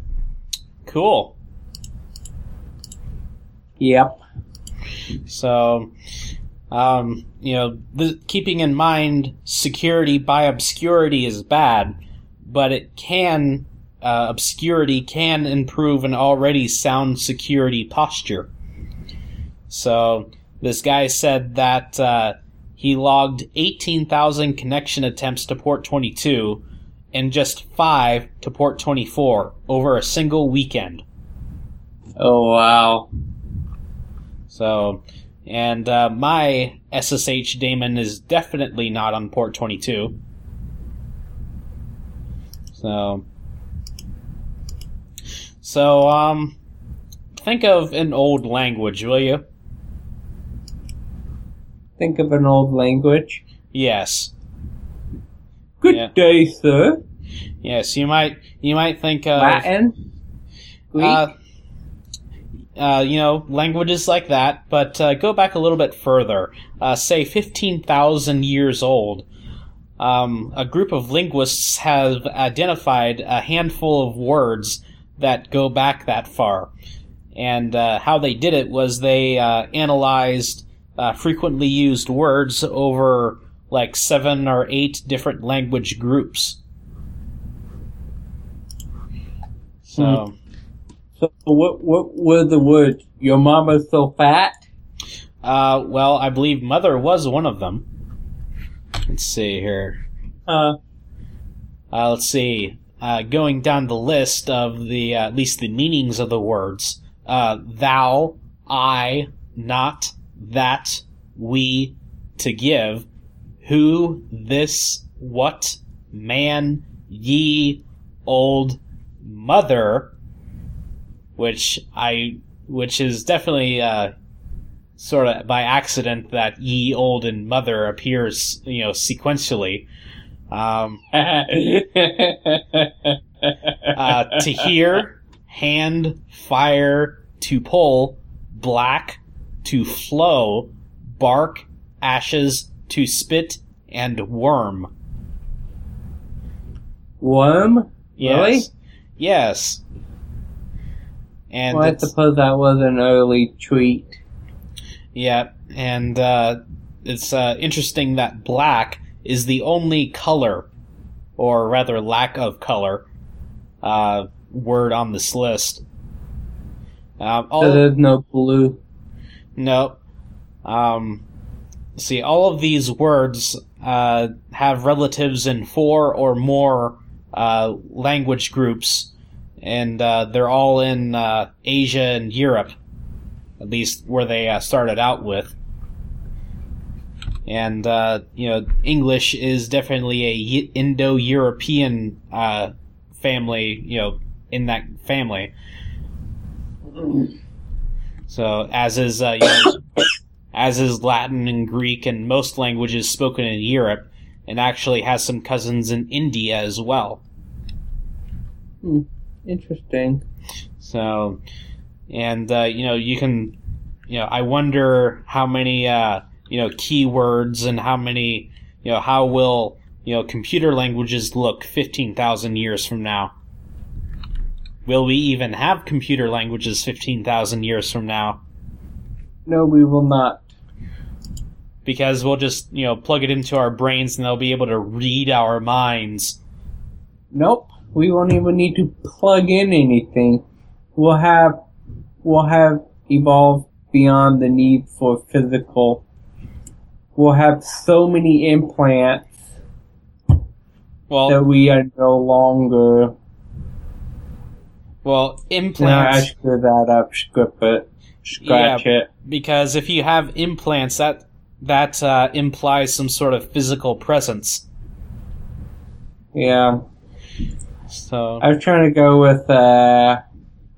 Cool. Yep. So, um, you know, the, keeping in mind security by obscurity is bad, but it can, uh, obscurity can improve an already sound security posture. So, this guy said that, uh, he logged 18,000 connection attempts to port 22 and just 5 to port 24 over a single weekend. Oh, wow. So, and uh, my SSH daemon is definitely not on port 22. So, so um, think of an old language, will you? Think of an old language. Yes, Good Yeah. day, sir. yes. You might you might think of Latin? Greek? Uh, uh, you know, languages like that, but uh, go back a little bit further. Uh, say 15,000 years old. Um, a group of linguists have identified a handful of words that go back that far. And uh, how they did it was they uh, analyzed uh, frequently used words over like seven or eight different language groups. So. So what, what were the words? Your mama's so fat? Uh, well, I believe mother was one of them. Let's see here. Uh, Uh, let's see. Uh, going down the list of the, uh, at least the meanings of the words. Uh, thou, I, not, that, we, to give, who, this, what, man, ye, old, mother, which I, which is definitely, uh, sort of by accident that ye old and mother appears you know sequentially um, uh, to hear hand fire to pull black to flow bark ashes to spit and worm Worm? yes Really? yes and Well, I suppose that was an early tweet. Yeah, and uh, it's uh, interesting that black is the only color, or rather lack of color, uh, word on this list. Um, all, So there's no blue. no. Um, see, all of these words uh, have relatives in four or more uh, language groups, and uh, they're all in uh, Asia and Europe, at least where they uh, started out with. And uh, you know, English is definitely a Indo-European uh, family. You know, in that family. So, as is uh, you know, as is Latin and Greek and most languages spoken in Europe, and actually has some cousins in India as well. Interesting. So, and uh, you know, you can, you know, I wonder how many, uh, you know, keywords and how many, you know, how will you know computer languages look fifteen thousand years from now? Will we even have computer languages fifteen thousand years from now? No, we will not. Because we'll just, you know, plug it into our brains and they'll be able to read our minds. Nope. We won't even need to plug in anything. We'll have we'll have evolved beyond the need for physical. We'll have so many implants Well, that we are no longer. well, implants. screwed that up. Script it. Scratch it. because if you have implants, that that uh, implies some sort of physical presence. Yeah. So I was trying to go with uh,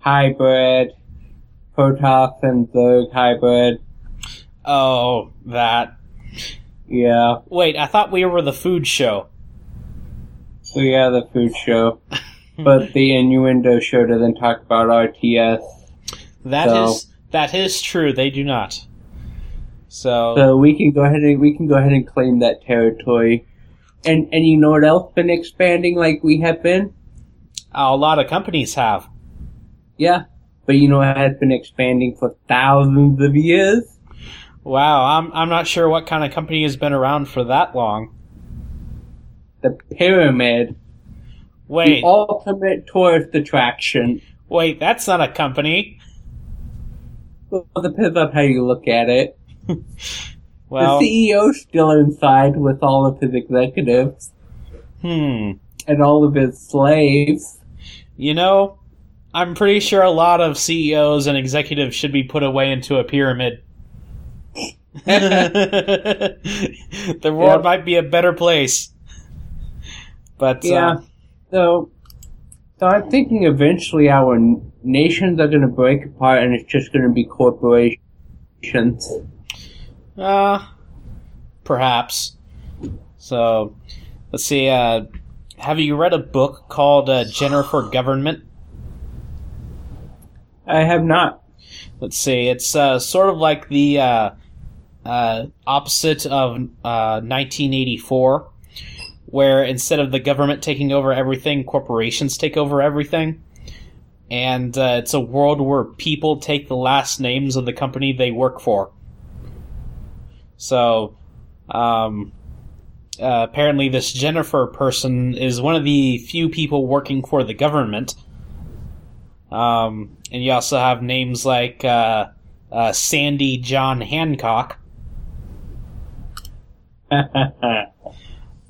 hybrid, Protoss and Zerg hybrid. oh, that. Yeah. Wait, I thought we were the food show. So yeah, the food show. but the innuendo show doesn't talk about RTS. That is So- that is true. They do not. So, So we can go ahead and we can go ahead and claim that territory. And and you know what else been expanding like we have been? A lot of companies have. Yeah. But you know it has been expanding for thousands of years? Wow, I'm I'm not sure what kind of company has been around for that long. The pyramid. Wait, The ultimate tourist attraction. wait, that's not a company. Well, depends on how you look at it. Well, the CEO's still inside with all of his executives hmm. and all of his slaves. You know, I'm pretty sure a lot of CEOs and executives should be put away into a pyramid. the world Yep. might be a better place. But Yeah. uh, So, so I'm thinking eventually our nations are going to break apart and it's just going to be corporations. uh, perhaps. So, let's see. Uh, have you read a book called uh, Jennifer Government? I have not. Let's see. It's uh, sort of like the uh, uh, opposite of uh, 1984, where instead of the government taking over everything, corporations take over everything. And uh, it's a world where people take the last names of the company they work for. So, um, uh, apparently, this Jennifer person is one of the few people working for the government. Um, and you also have names like uh, uh, Sandy John Hancock.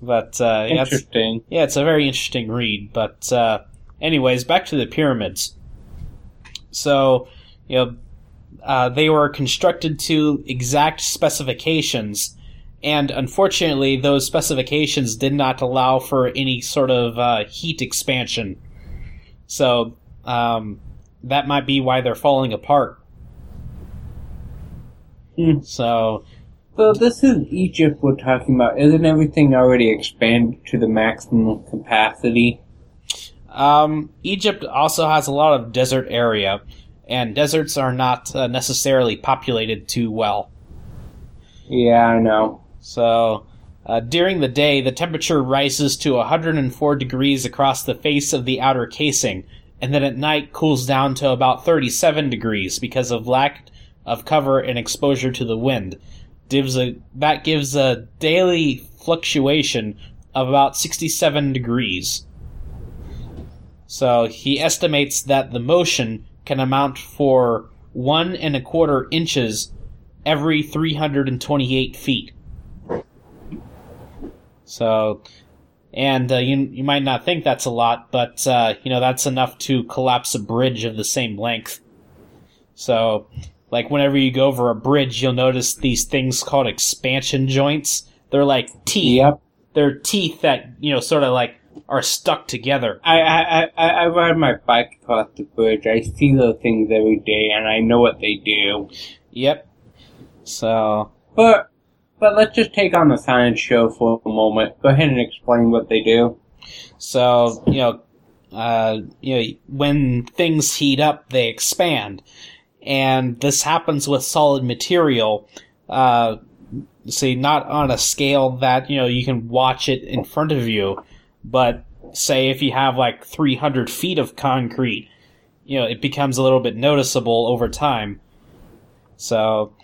But uh, yeah, it's, Interesting. yeah, it's a very interesting read. But uh, anyways, back to the pyramids. So, you know, uh, they were constructed to exact specifications, and unfortunately, those specifications did not allow for any sort of uh, heat expansion. So um, that might be why they're falling apart. Hmm. So So this is Egypt we're talking about. Isn't everything already expanded to the maximum capacity? Um, Egypt also has a lot of desert area, and deserts are not uh, necessarily populated too well. Yeah, I know. So, uh, during the day, the temperature rises to 104 degrees across the face of the outer casing, and then at night cools down to about 37 degrees because of lack of cover and exposure to the wind. Gives a, that gives a daily fluctuation of about 67 degrees. So he estimates that the motion can amount for one and a quarter inches every 328 feet. So, and uh, you you might not think that's a lot, but uh, you know that's enough to collapse a bridge of the same length. So, like whenever you go over a bridge, you'll notice these things called expansion joints. They're like teeth. Yep. They're teeth that you know sort of like are stuck together. I, I, I, I ride my bike across the bridge. I see those things every day, and I know what they do. Yep. So, But but let's just take on the science show for a moment. Go ahead and explain what they do. So you know, uh, you know, when things heat up, they expand, and this happens with solid material. Uh, see, not on a scale that you know you can watch it in front of you, but say if you have like 300 feet of concrete, you know, it becomes a little bit noticeable over time. So,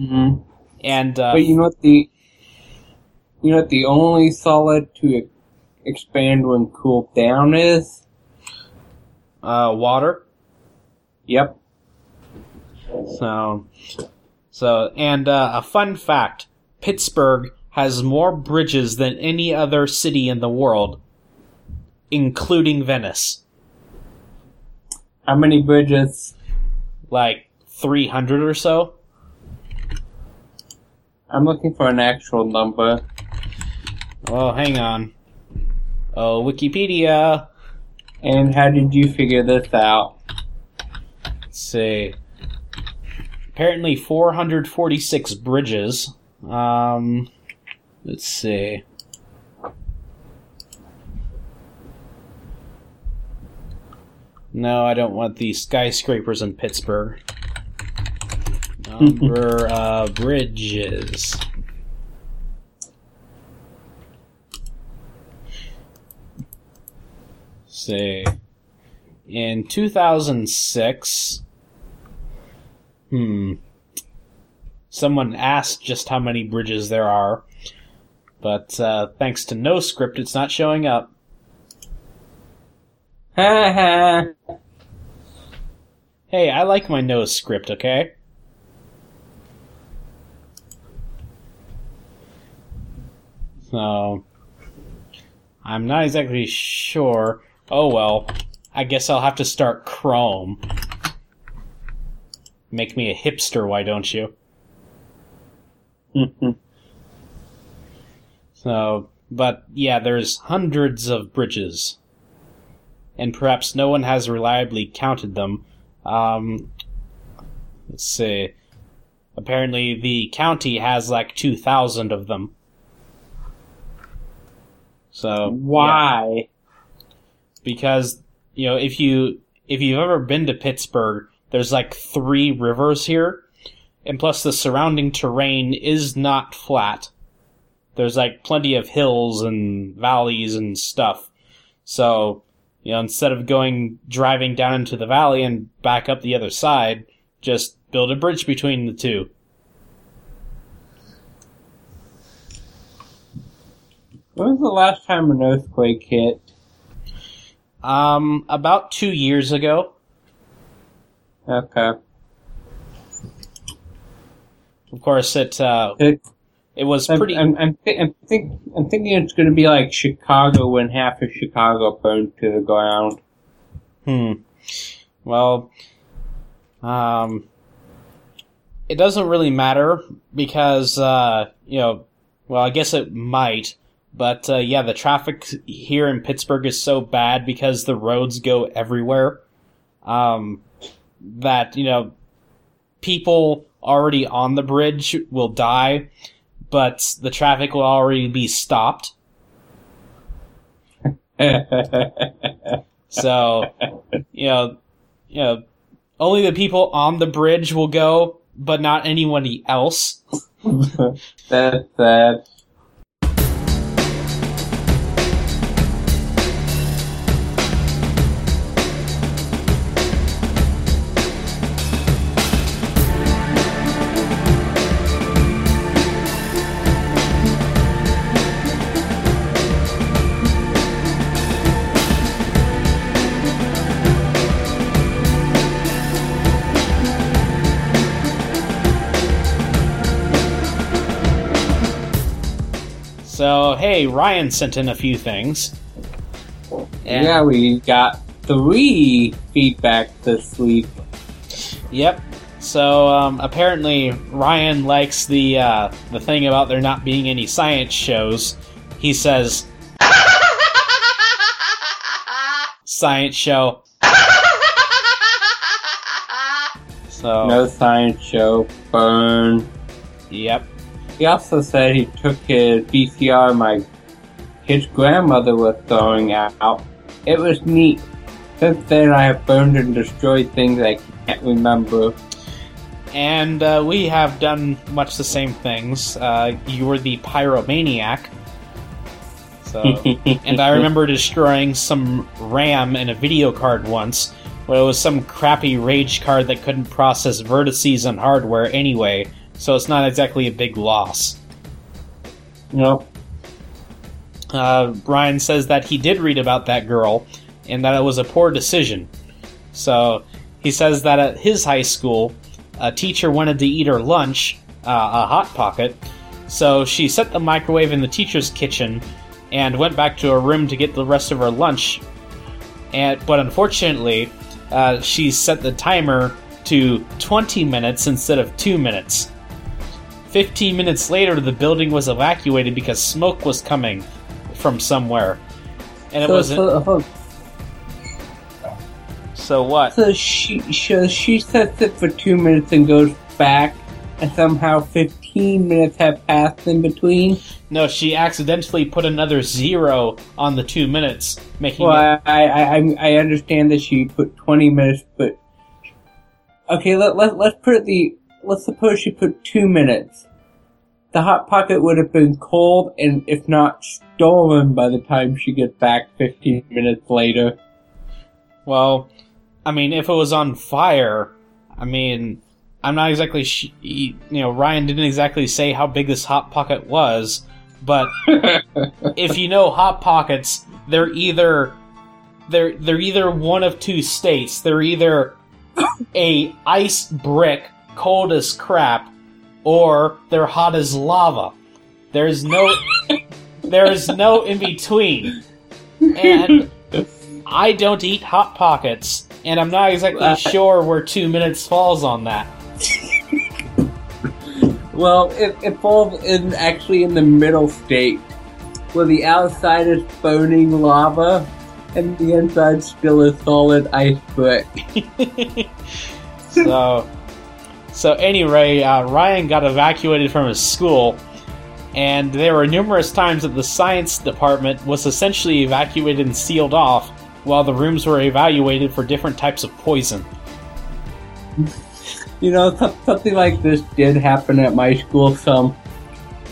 Mm-hmm. And uh, But you know what the you know what the only solid to expand when cooled down is? uh, water. Yep. So, so, and uh, a fun fact: Pittsburgh has more bridges than any other city in the world, including Venice. How many bridges? Like three hundred or so. I'm looking for an actual number. Oh, hang on. Oh, Wikipedia. And how did you figure this out? Let's see. Apparently, 446 bridges. Um, let's see. No, I don't want the skyscrapers in Pittsburgh. Number of bridges. Say, In 2006, hmm, someone asked just how many bridges there are, but uh, thanks to NoScript, it's not showing up. Ha ha. Hey, I like my NoScript, okay? So, I'm not exactly sure. Oh well, I guess I'll have to start Chrome. Make me a hipster, why don't you? So, but yeah, there's hundreds of bridges. And perhaps no one has reliably counted them. Um, let's see. Apparently, the county has like 2,000 of them. So, yeah. Why? because you know if you if you've ever been to Pittsburgh, there's like three rivers here, and plus the surrounding terrain is not flat. There's like plenty of hills and valleys and stuff. So, you know, instead of going driving down into the valley and back up the other side, just build a bridge between the two. When was the last time an earthquake hit? Um, about two years ago. Okay. Of course, it uh, It, it was pretty. I'm, I'm, thi- I'm, think, I'm thinking it's going to be like Chicago when half of Chicago burned to the ground. Hmm. Well, um, it doesn't really matter because, uh, you know, well, I guess it might, but, uh, yeah, the traffic here in Pittsburgh is so bad because the roads go everywhere, um, that, you know, people already on the bridge will die, but the traffic will already be stopped. So, you know, you know, only the people on the bridge will go, but not anybody else. That's sad. Hey, Ryan sent in a few things. And- Yeah, we got three feedback this week. Yep. So um, apparently Ryan likes the uh, the thing about there not being any science shows. He says science show. So No science show. Burn. yep. He also said he took his VCR my his grandmother was throwing out. It was neat. Since then, I have burned and destroyed things I can't remember. And uh, we have done much the same things. Uh, you were the pyromaniac. So, and I remember destroying some RAM in a video card once, where it was some crappy rage card that couldn't process vertices on hardware anyway, so it's not exactly a big loss. Nope. Uh, Ryan says that he did read about that girl, and that it was a poor decision. So, he says that at his high school, a teacher wanted to eat her lunch, uh, a Hot Pocket, so she set the microwave in the teacher's kitchen and went back to her room to get the rest of her lunch. And but unfortunately, uh, she set the timer to 20 minutes instead of 2 minutes. 15 minutes later, the building was evacuated because smoke was coming from somewhere. And it So, wasn't. so, so, So what? so she, she she sets it for two minutes and goes back, and somehow fifteen minutes have passed in between. No, she accidentally put another zero on the two minutes, making Well, it. I, I I I understand that she put twenty minutes, but okay, let let let's put it the let's suppose she put two minutes. The hot pocket would have been cold and if not stolen by the time she gets back fifteen minutes later. Well, I mean, if it was on fire, I mean, I'm not exactly. Sh- you know, Ryan didn't exactly say how big this hot pocket was, but if you know hot pockets, they're either they're they're either one of two states. They're either a ice brick, cold as crap, or they're hot as lava. There's no there is no in between. And I don't eat hot pockets, and I'm not exactly Uh, sure where two minutes falls on that. Well, it, it falls in actually in the middle state, where the outside is burning lava, and the inside still is solid ice brick. so, so anyway, uh, Ryan got evacuated from his school, and there were numerous times that the science department was essentially evacuated and sealed off, while the rooms were evaluated for different types of poison. You know, so- something like this did happen at my school. Some,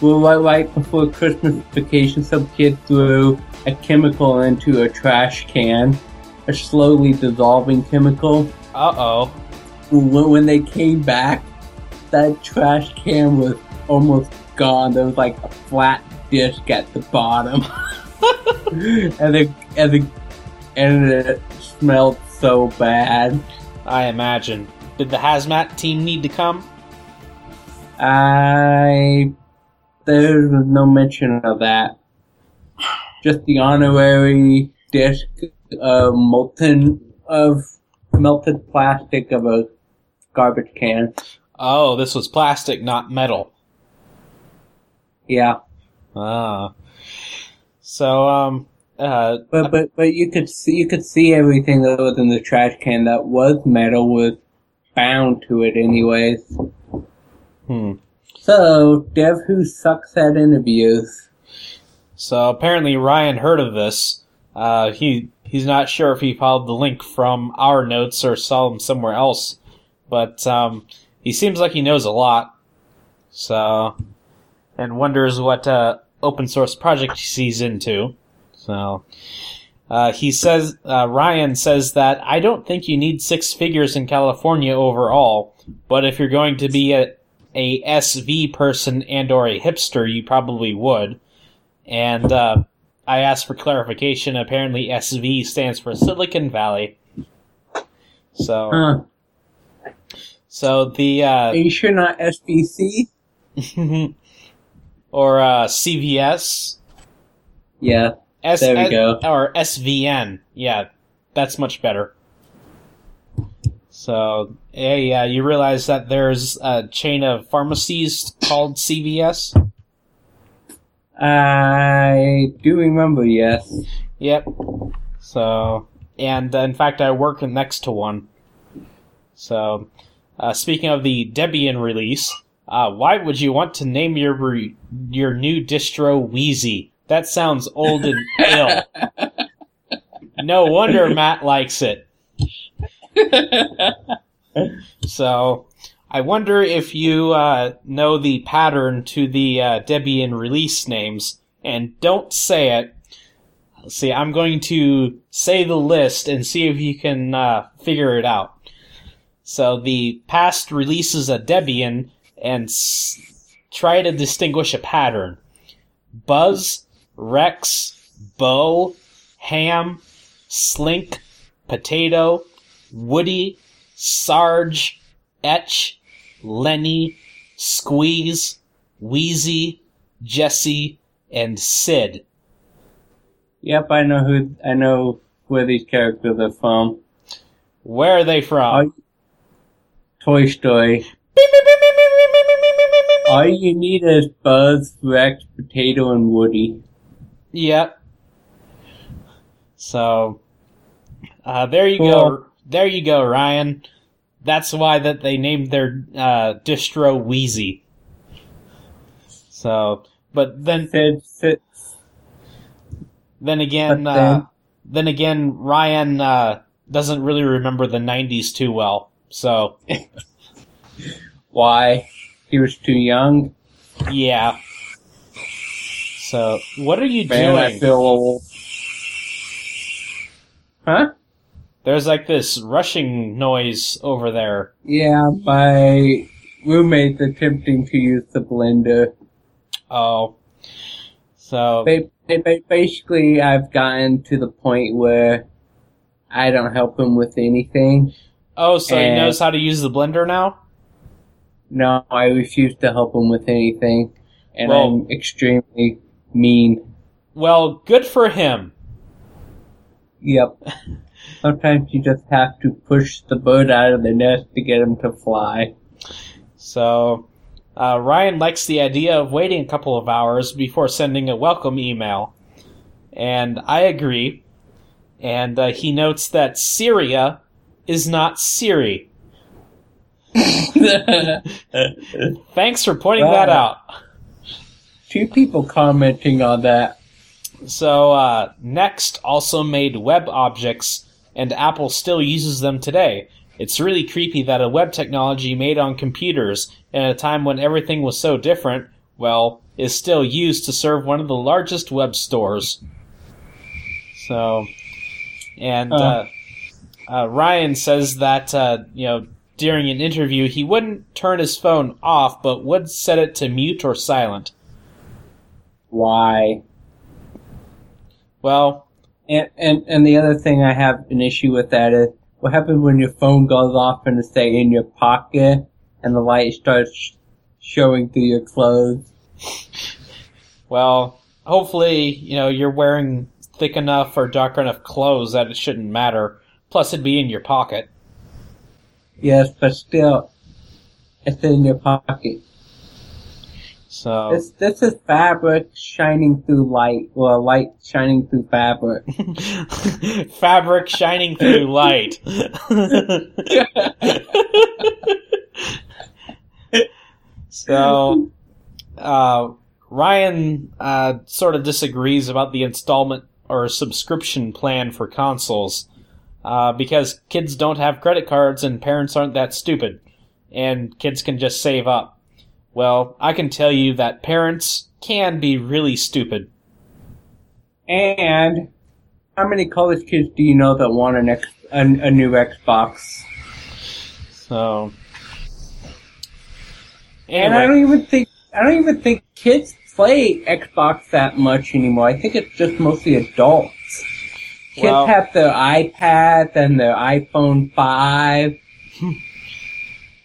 well, right, right before Christmas vacation, some kid threw a chemical into a trash can, a slowly dissolving chemical. Uh oh. When, when they came back, that trash can was almost gone. There was like a flat disc at the bottom, and the and the and it smelled so bad. I imagine. Did the hazmat team need to come? I there was no mention of that. Just the honorary disc of molten of melted plastic of a garbage can. Oh, this was plastic, not metal. Yeah, Ah. So, um, uh, but but but you could see you could see everything that was in the trash can that was metal was bound to it anyways. hmm. So Dev who sucks at interviews. So apparently Ryan heard of this. Uh, he he's not sure if he followed the link from our notes or saw them somewhere else, but um, he seems like he knows a lot. So, and wonders what uh, open source project he's into. So, uh, he says uh, Ryan says that I don't think you need six figures in California overall, but if you're going to be a a SV person and or a hipster, you probably would. And uh, I asked for clarification. Apparently, SV stands for Silicon Valley. So. So the uh, Are you sure not SBC? or uh, CVS. Yeah. S- There we S- go. Or SVN. Yeah, that's much better. So, yeah, yeah, you realize that there's a chain of pharmacies called CVS? I do remember, yes. Yep. So, and uh, in fact, I work next to one. So, uh, speaking of the Debian release, uh, why would you want to name your re- your new distro Wheezy? That sounds old and ill. No wonder Matt likes it. So, I wonder if you uh, know the pattern to the uh, Debian release names, and don't say it. Let's see, I'm going to say the list and see if you can uh, figure it out. So, the past releases a Debian and s- try to distinguish a pattern. Buzz, Rex, Bo, Hamm, Slink, Potato, Woody, Sarge, Etch, Lenny, Squeeze, Wheezy, Jessie, and Sid. Yep, I know who I know where these characters are from. Where are they from? Toy Story. All you need is Buzz, Rex, Potato, and Woody. Yep. So, uh, there you Cool. go. There you go, Ryan. That's why that they named their uh, distro Wheezy. So, but then Sid, Sid, then again, uh, then- then again, Ryan uh, doesn't really remember the '90s too well. So, why? He was too young. yeah. So, what are you Man, I doing? feel old. Huh? There's like this rushing noise over there. Yeah, my roommate's attempting to use the blender. Oh. So, ba- ba- Basically, I've gotten to the point where I don't help him with anything. Oh, so he knows how to use the blender now? No, I refuse to help him with anything, and Well- I'm extremely mean. Well, good for him. Yep. Sometimes you just have to push the bird out of the nest to get him to fly. So, uh, Ryan likes the idea of waiting a couple of hours before sending a welcome email. And I agree. And uh, he notes that Syria is not Siri. Thanks for pointing that Right. out. Two people commenting on that. So, uh, NeXT also made WebObjects, and Apple still uses them today. It's really creepy that a web technology made on computers in a time when everything was so different, well, is still used to serve one of the largest web stores. So, and uh, uh, Ryan says that, uh, you know, during an interview, he wouldn't turn his phone off, but would set it to mute or silent. Why? Well, And, and and the other thing I have an issue with that is what happens when your phone goes off and it's say in your pocket and the light starts sh- showing through your clothes. Well, hopefully, you know, you're wearing thick enough or dark enough clothes that it shouldn't matter. Plus, it'd be in your pocket. Yes, but still, it's in your pocket. So, This this is fabric shining through light, or light shining through fabric. fabric shining through light. so, uh, Ryan uh, sort of disagrees about the installment or subscription plan for consoles uh, because kids don't have credit cards and parents aren't that stupid, and kids can just save up. Well, I can tell you that parents can be really stupid. And how many college kids do you know that want an X, a, a new Xbox? So, And I don't even think I don't even think kids play Xbox that much anymore. I think it's just mostly adults. Kids Well- have their iPad and their iPhone five.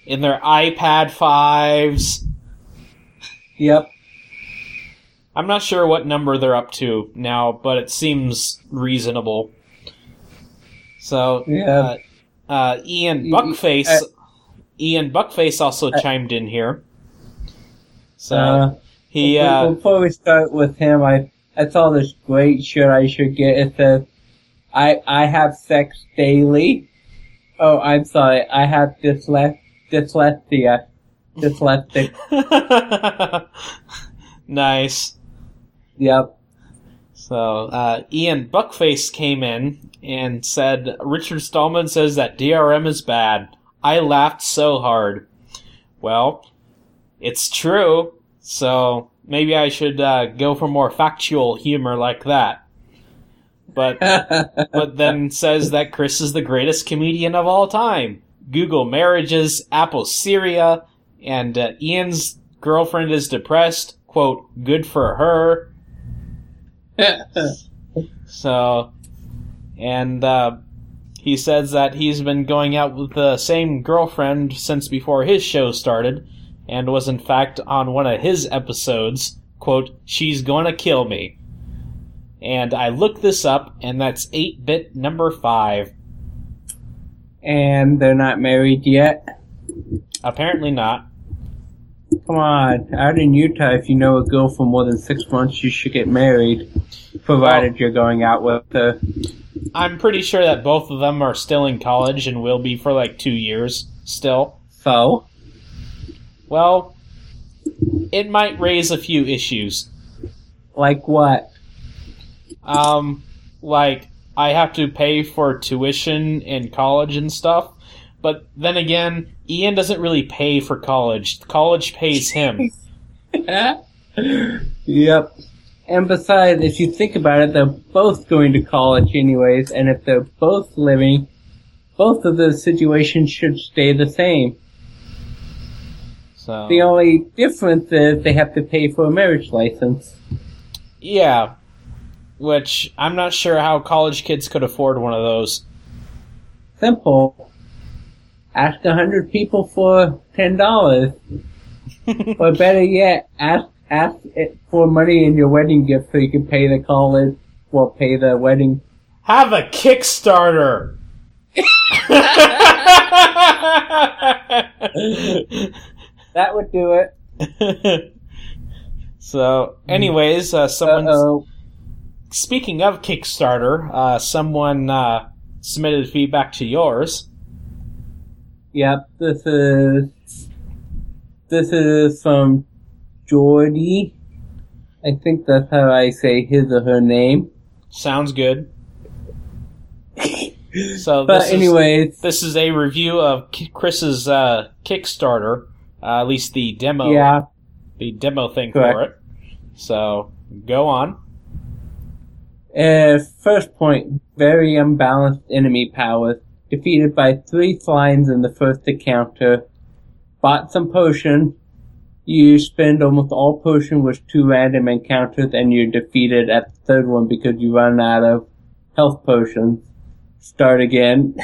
in their iPad fives. Yep. I'm not sure what number they're up to now, but it seems reasonable. So, Yeah. uh, uh, Ian Buckface, uh, Ian Buckface also chimed in here. So Uh, he, Before- uh, Before we start with him, I I saw this great shirt I should get. It says, "I I have sex daily." Oh, I'm sorry. I have dyslex dyslexia. Dyslexic. nice. Yep. So, uh, Ian Buckface came in and said, Richard Stallman says that DRM is bad. I laughed so hard. Well, it's true, so maybe I should uh, go for more factual humor like that. But but then says that Chris is the greatest comedian of all time. Google marriages, Apple Syria, and uh, Ian's girlfriend is depressed. Quote, good for her. So, and uh, he says that he's been going out with the same girlfriend since before his show started, and was in fact on one of his episodes. Quote, she's gonna kill me. And I looked this up, and that's 8 bit number 5. and they're not married yet. Apparently not. Come on, out in Utah, if you know a girl for more than six months, you should get married, provided you're going out with her. I'm pretty sure that both of them are still in college and will be for like two years still. So, Well, it might raise a few issues. like what? Um, like I have to pay for tuition in college and stuff. But then again, Ian doesn't really pay for college. College pays him. yep. And besides, if you think about it, they're both going to college anyways, and if they're both living, both of the situations should stay the same. So The only difference is they have to pay for a marriage license. yeah, which I'm not sure how college kids could afford one of those. Simple. Ask a hundred people for ten dollars. or better yet, ask ask it for money in your wedding gift so you can pay the college, or pay the wedding. Have a Kickstarter. That would do it. so, anyways, uh, someone. Speaking of Kickstarter, uh, someone uh, submitted feedback to yours. Yep, this is this is from Jordy. I think that's how I say his or her name. Sounds good. So, But this is- anyways, This is a review of Chris's uh, Kickstarter, uh, at least the demo, yeah, the demo thing for it. So go on. Uh, first point, very unbalanced enemy powers. Defeated by three flyings in the first encounter. Bought some potion. You spend almost all potion with two random encounters and you're defeated at the third one because you run out of health potions. Start again.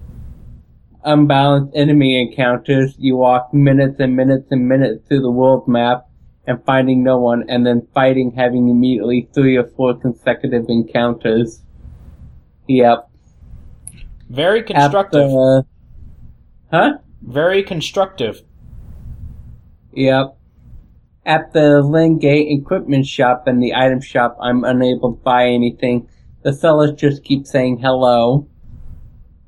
Unbalanced enemy encounters. You walk minutes and minutes and minutes through the world map and finding no one, and then fighting having immediately three or four consecutive encounters. Yep. Very constructive. the- uh, huh? Very constructive. Yep. At the Lingate equipment shop and the item shop, I'm unable to buy anything. The sellers just keep saying hello.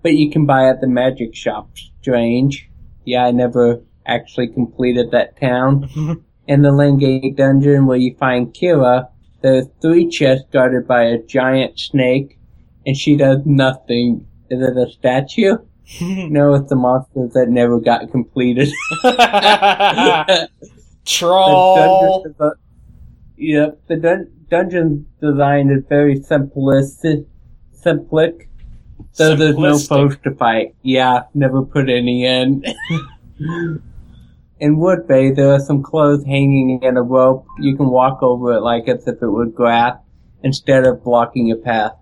But you can buy at the magic shop. Strange. Yeah, I never actually completed that town. In the Lingate dungeon where you find Kira, there's three chests guarded by a giant snake, and she does nothing. Is it a statue? No, it's the monsters that never got completed. The Troll. desi- yep, the dun- dungeon design is very simplistic. Simplic. So there's no Simplistic. post to fight. Yeah, never put any in. In Woodbay, there are some clothes hanging in a rope. You can walk over it like as if it were grass instead of blocking your path.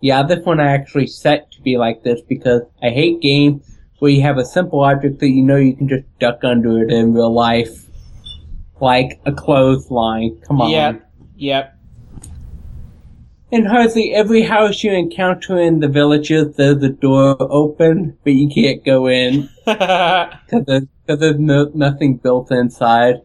Yeah, this one I actually set to be like this because I hate games where you have a simple object that you know you can just duck under it in real life. like a clothesline. Come on. Yep. Yep. In hardly every house you encounter in the villages, there's a door open, but you can't go in because there's, cause there's no, nothing built inside.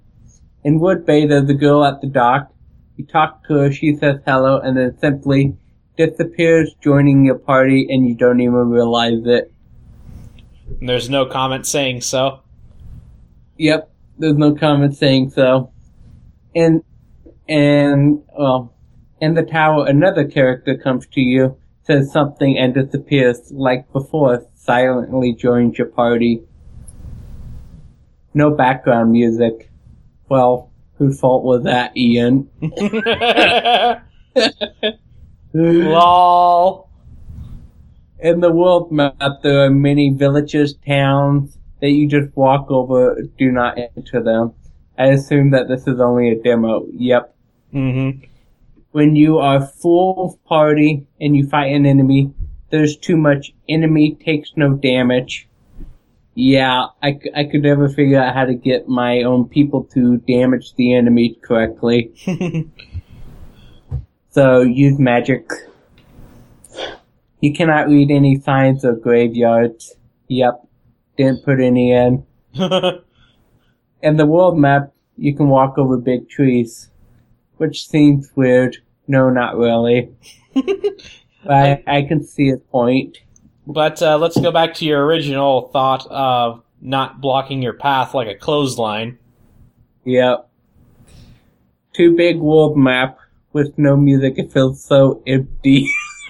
In Wood Bay, there's a girl at the dock. You talk to her, she says hello, and then simply disappears, joining your party, and you don't even realize it. And There's no comment saying so. Yep, there's no comment saying so. And, and, well, in the tower, another character comes to you, says something, and disappears, like before, silently joins your party. No background music. Well, whose fault was that, Ian? Lol. In the world map, there are many villages, towns that you just walk over. Do not enter them. I assume that this is only a demo. Yep. Mm-hmm. When you are full party and you fight an enemy, there's too much. Enemy takes no damage. Yeah, I, I could never figure out how to get my own people to damage the enemy correctly. So use magic. You cannot read any signs of graveyards. Yep. Didn't put any in. and the world map, you can walk over big trees. Which seems weird. No, not really. but I, I can see a point. but uh, let's go back to your original thought of not blocking your path like a clothesline. Yep. Too big world map with no music. It feels so empty.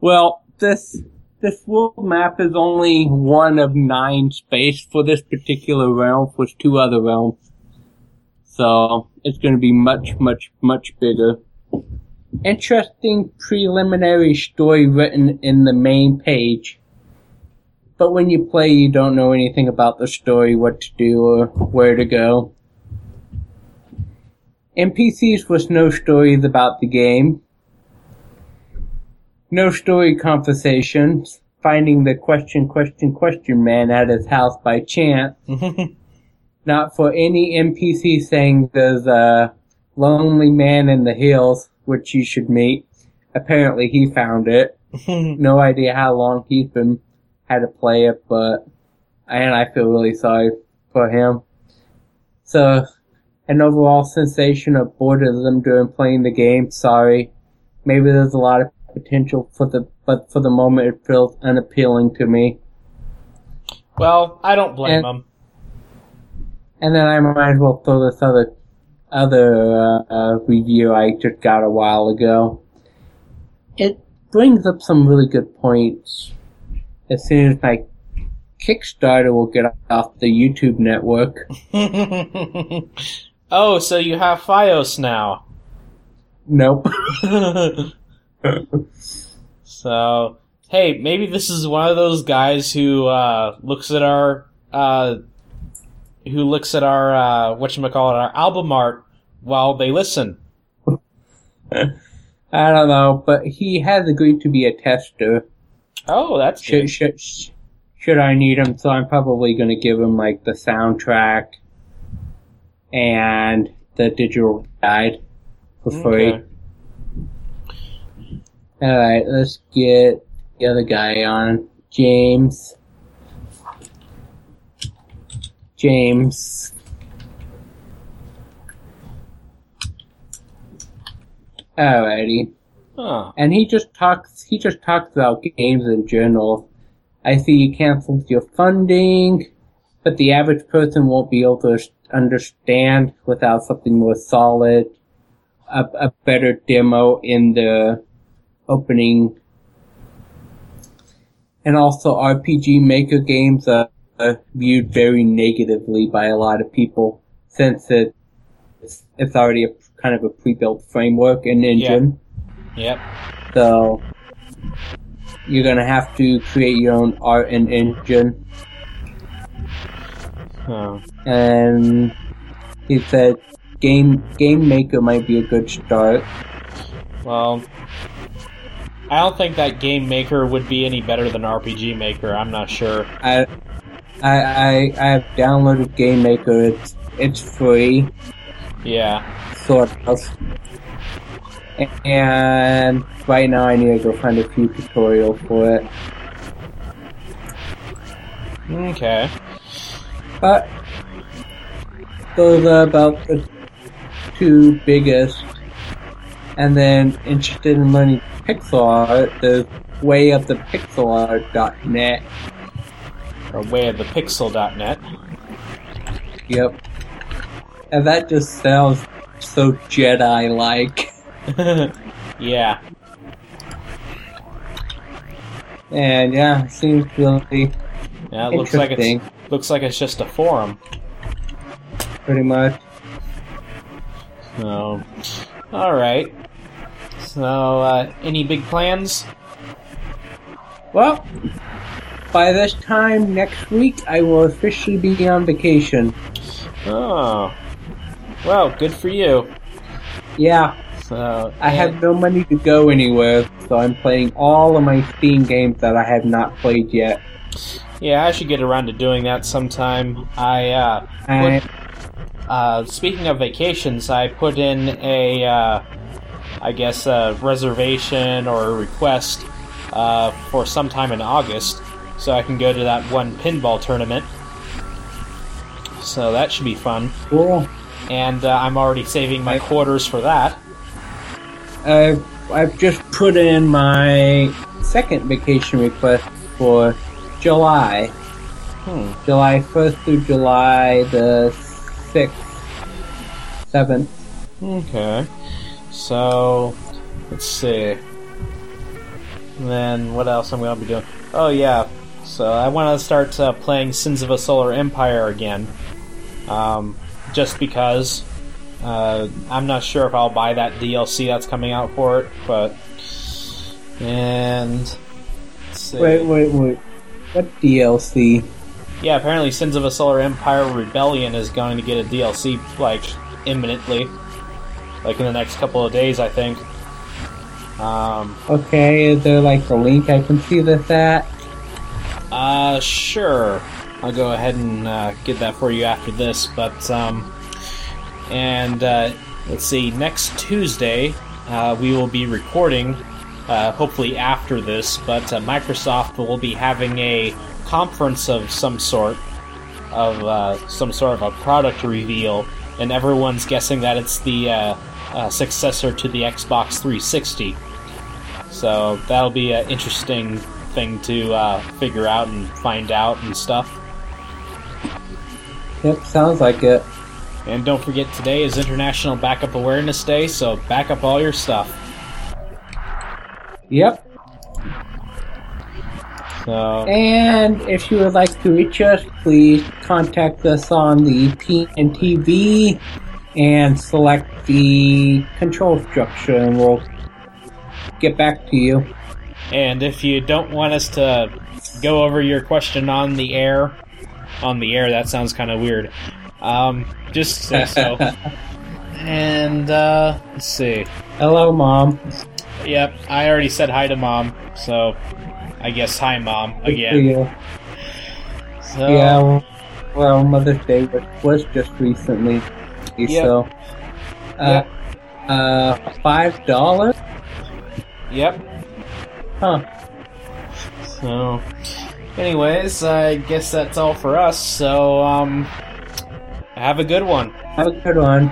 well, this this world map is only one of nine space for this particular realm with two other realms. So it's going to be much, much, much bigger. Interesting preliminary story written in the main page. But when you play, you don't know anything about the story, what to do, or where to go. NPCs with no stories about the game. No story conversations. Finding the question, question, question man at his house by chance. Not for any NPC saying there's a lonely man in the hills, which you should meet. Apparently he found it. No idea how long he's been had to play it, but and I feel really sorry for him. So an overall sensation of boredom during playing the game. Sorry. Maybe there's a lot of potential for the, but for the moment it feels unappealing to me. well, I don't blame And- him. And then I might as well throw this other, other, uh, uh, review I just got a while ago. It brings up some really good points. As soon as my Kickstarter will get off the YouTube network. oh, so you have FiOS now. Nope. So, hey, maybe this is one of those guys who uh, looks at our uh, who looks at our uh, what you call it, our album art while they listen. I don't know, but he has agreed to be a tester. Oh, that's Should good. should should I need him? So I'm probably going to give him like the soundtrack and the digital guide for free. Okay. All right, let's get the other guy on, James. James. Alrighty. Huh. And he just talks. He just talks about games in general. I see you canceled your funding, but the average person won't be able to understand without something more solid, a, a better demo in the opening, and also RPG Maker games are, are Uh, viewed very negatively by a lot of people since it it's, it's already a kind of a pre-built framework and engine. Yep. So you're gonna have to create your own art and engine. Oh. And he said game game maker might be a good start. Well, I don't think that game maker would be any better than RPG Maker. I'm not sure. I I, I I have downloaded Game Maker. It's it's free, Yeah. sort of. And right now I need to go find a few tutorials for it. Okay. But those are about the two biggest. And then interested in learning pixel art, there's way up the Or way of the pixel.net. Yep. And that just sounds so Jedi like. yeah. And yeah, seems really Yeah, it looks like it's looks like it's just a forum. pretty much. So, all right. So, uh, any big plans? Well, by this time next week, I will officially be on vacation. Oh, well, good for you. Yeah, So, I have no money to go anywhere, so I'm playing all of my Steam games that I have not played yet. yeah, I should get around to doing that sometime. I uh, I, Uh, speaking of vacations, I put in a, uh, I guess, a reservation or a request uh, for sometime in August, so I can go to that one pinball tournament. So that should be fun. cool. And uh, I'm already saving my quarters for that. I've, I've just put in my second vacation request for July. Hmm. July 1st through July the 6th, 7th. Okay. So, let's see. Then what else I'm going to be doing? Oh yeah. So I want to start uh, playing Sins of a Solar Empire again. Um, just because uh, I'm not sure if I'll buy that DLC that's coming out for it, but and. Wait, wait, wait. What DLC? Yeah, apparently Sins of a Solar Empire Rebellion is going to get a DLC like imminently, like in the next couple of days, I think. Um, Okay, is there like a link I can see this at? Uh, sure. I'll go ahead and uh, get that for you after this, but um, and uh, let's see. Next Tuesday, uh, we will be recording. Uh, hopefully after this, but uh, Microsoft will be having a conference of some sort, of uh, some sort of a product reveal, and everyone's guessing that it's the uh, uh, successor to the Xbox 360. So that'll be an interesting thing to uh, figure out and find out and stuff. Yep, sounds like it. And don't forget, today is International Backup Awareness Day, so back up all your stuff. Yep. So, And if you would like to reach us, please contact us on the TNTV and select the control structure and we'll get back to you. And if you don't want us to go over your question on the air, on the air, that sounds kind of weird. Um, just say so. and uh, let's see. Hello, Mom. Yep, I already said hi to mom, so I guess hi, mom again. So, Yeah, well, well, Mother's Day was, was just recently, Yep. so. Uh, uh, five dollars? Yep. Huh. So, anyways, I guess that's all for us. So, um, have a good one. Have a good one.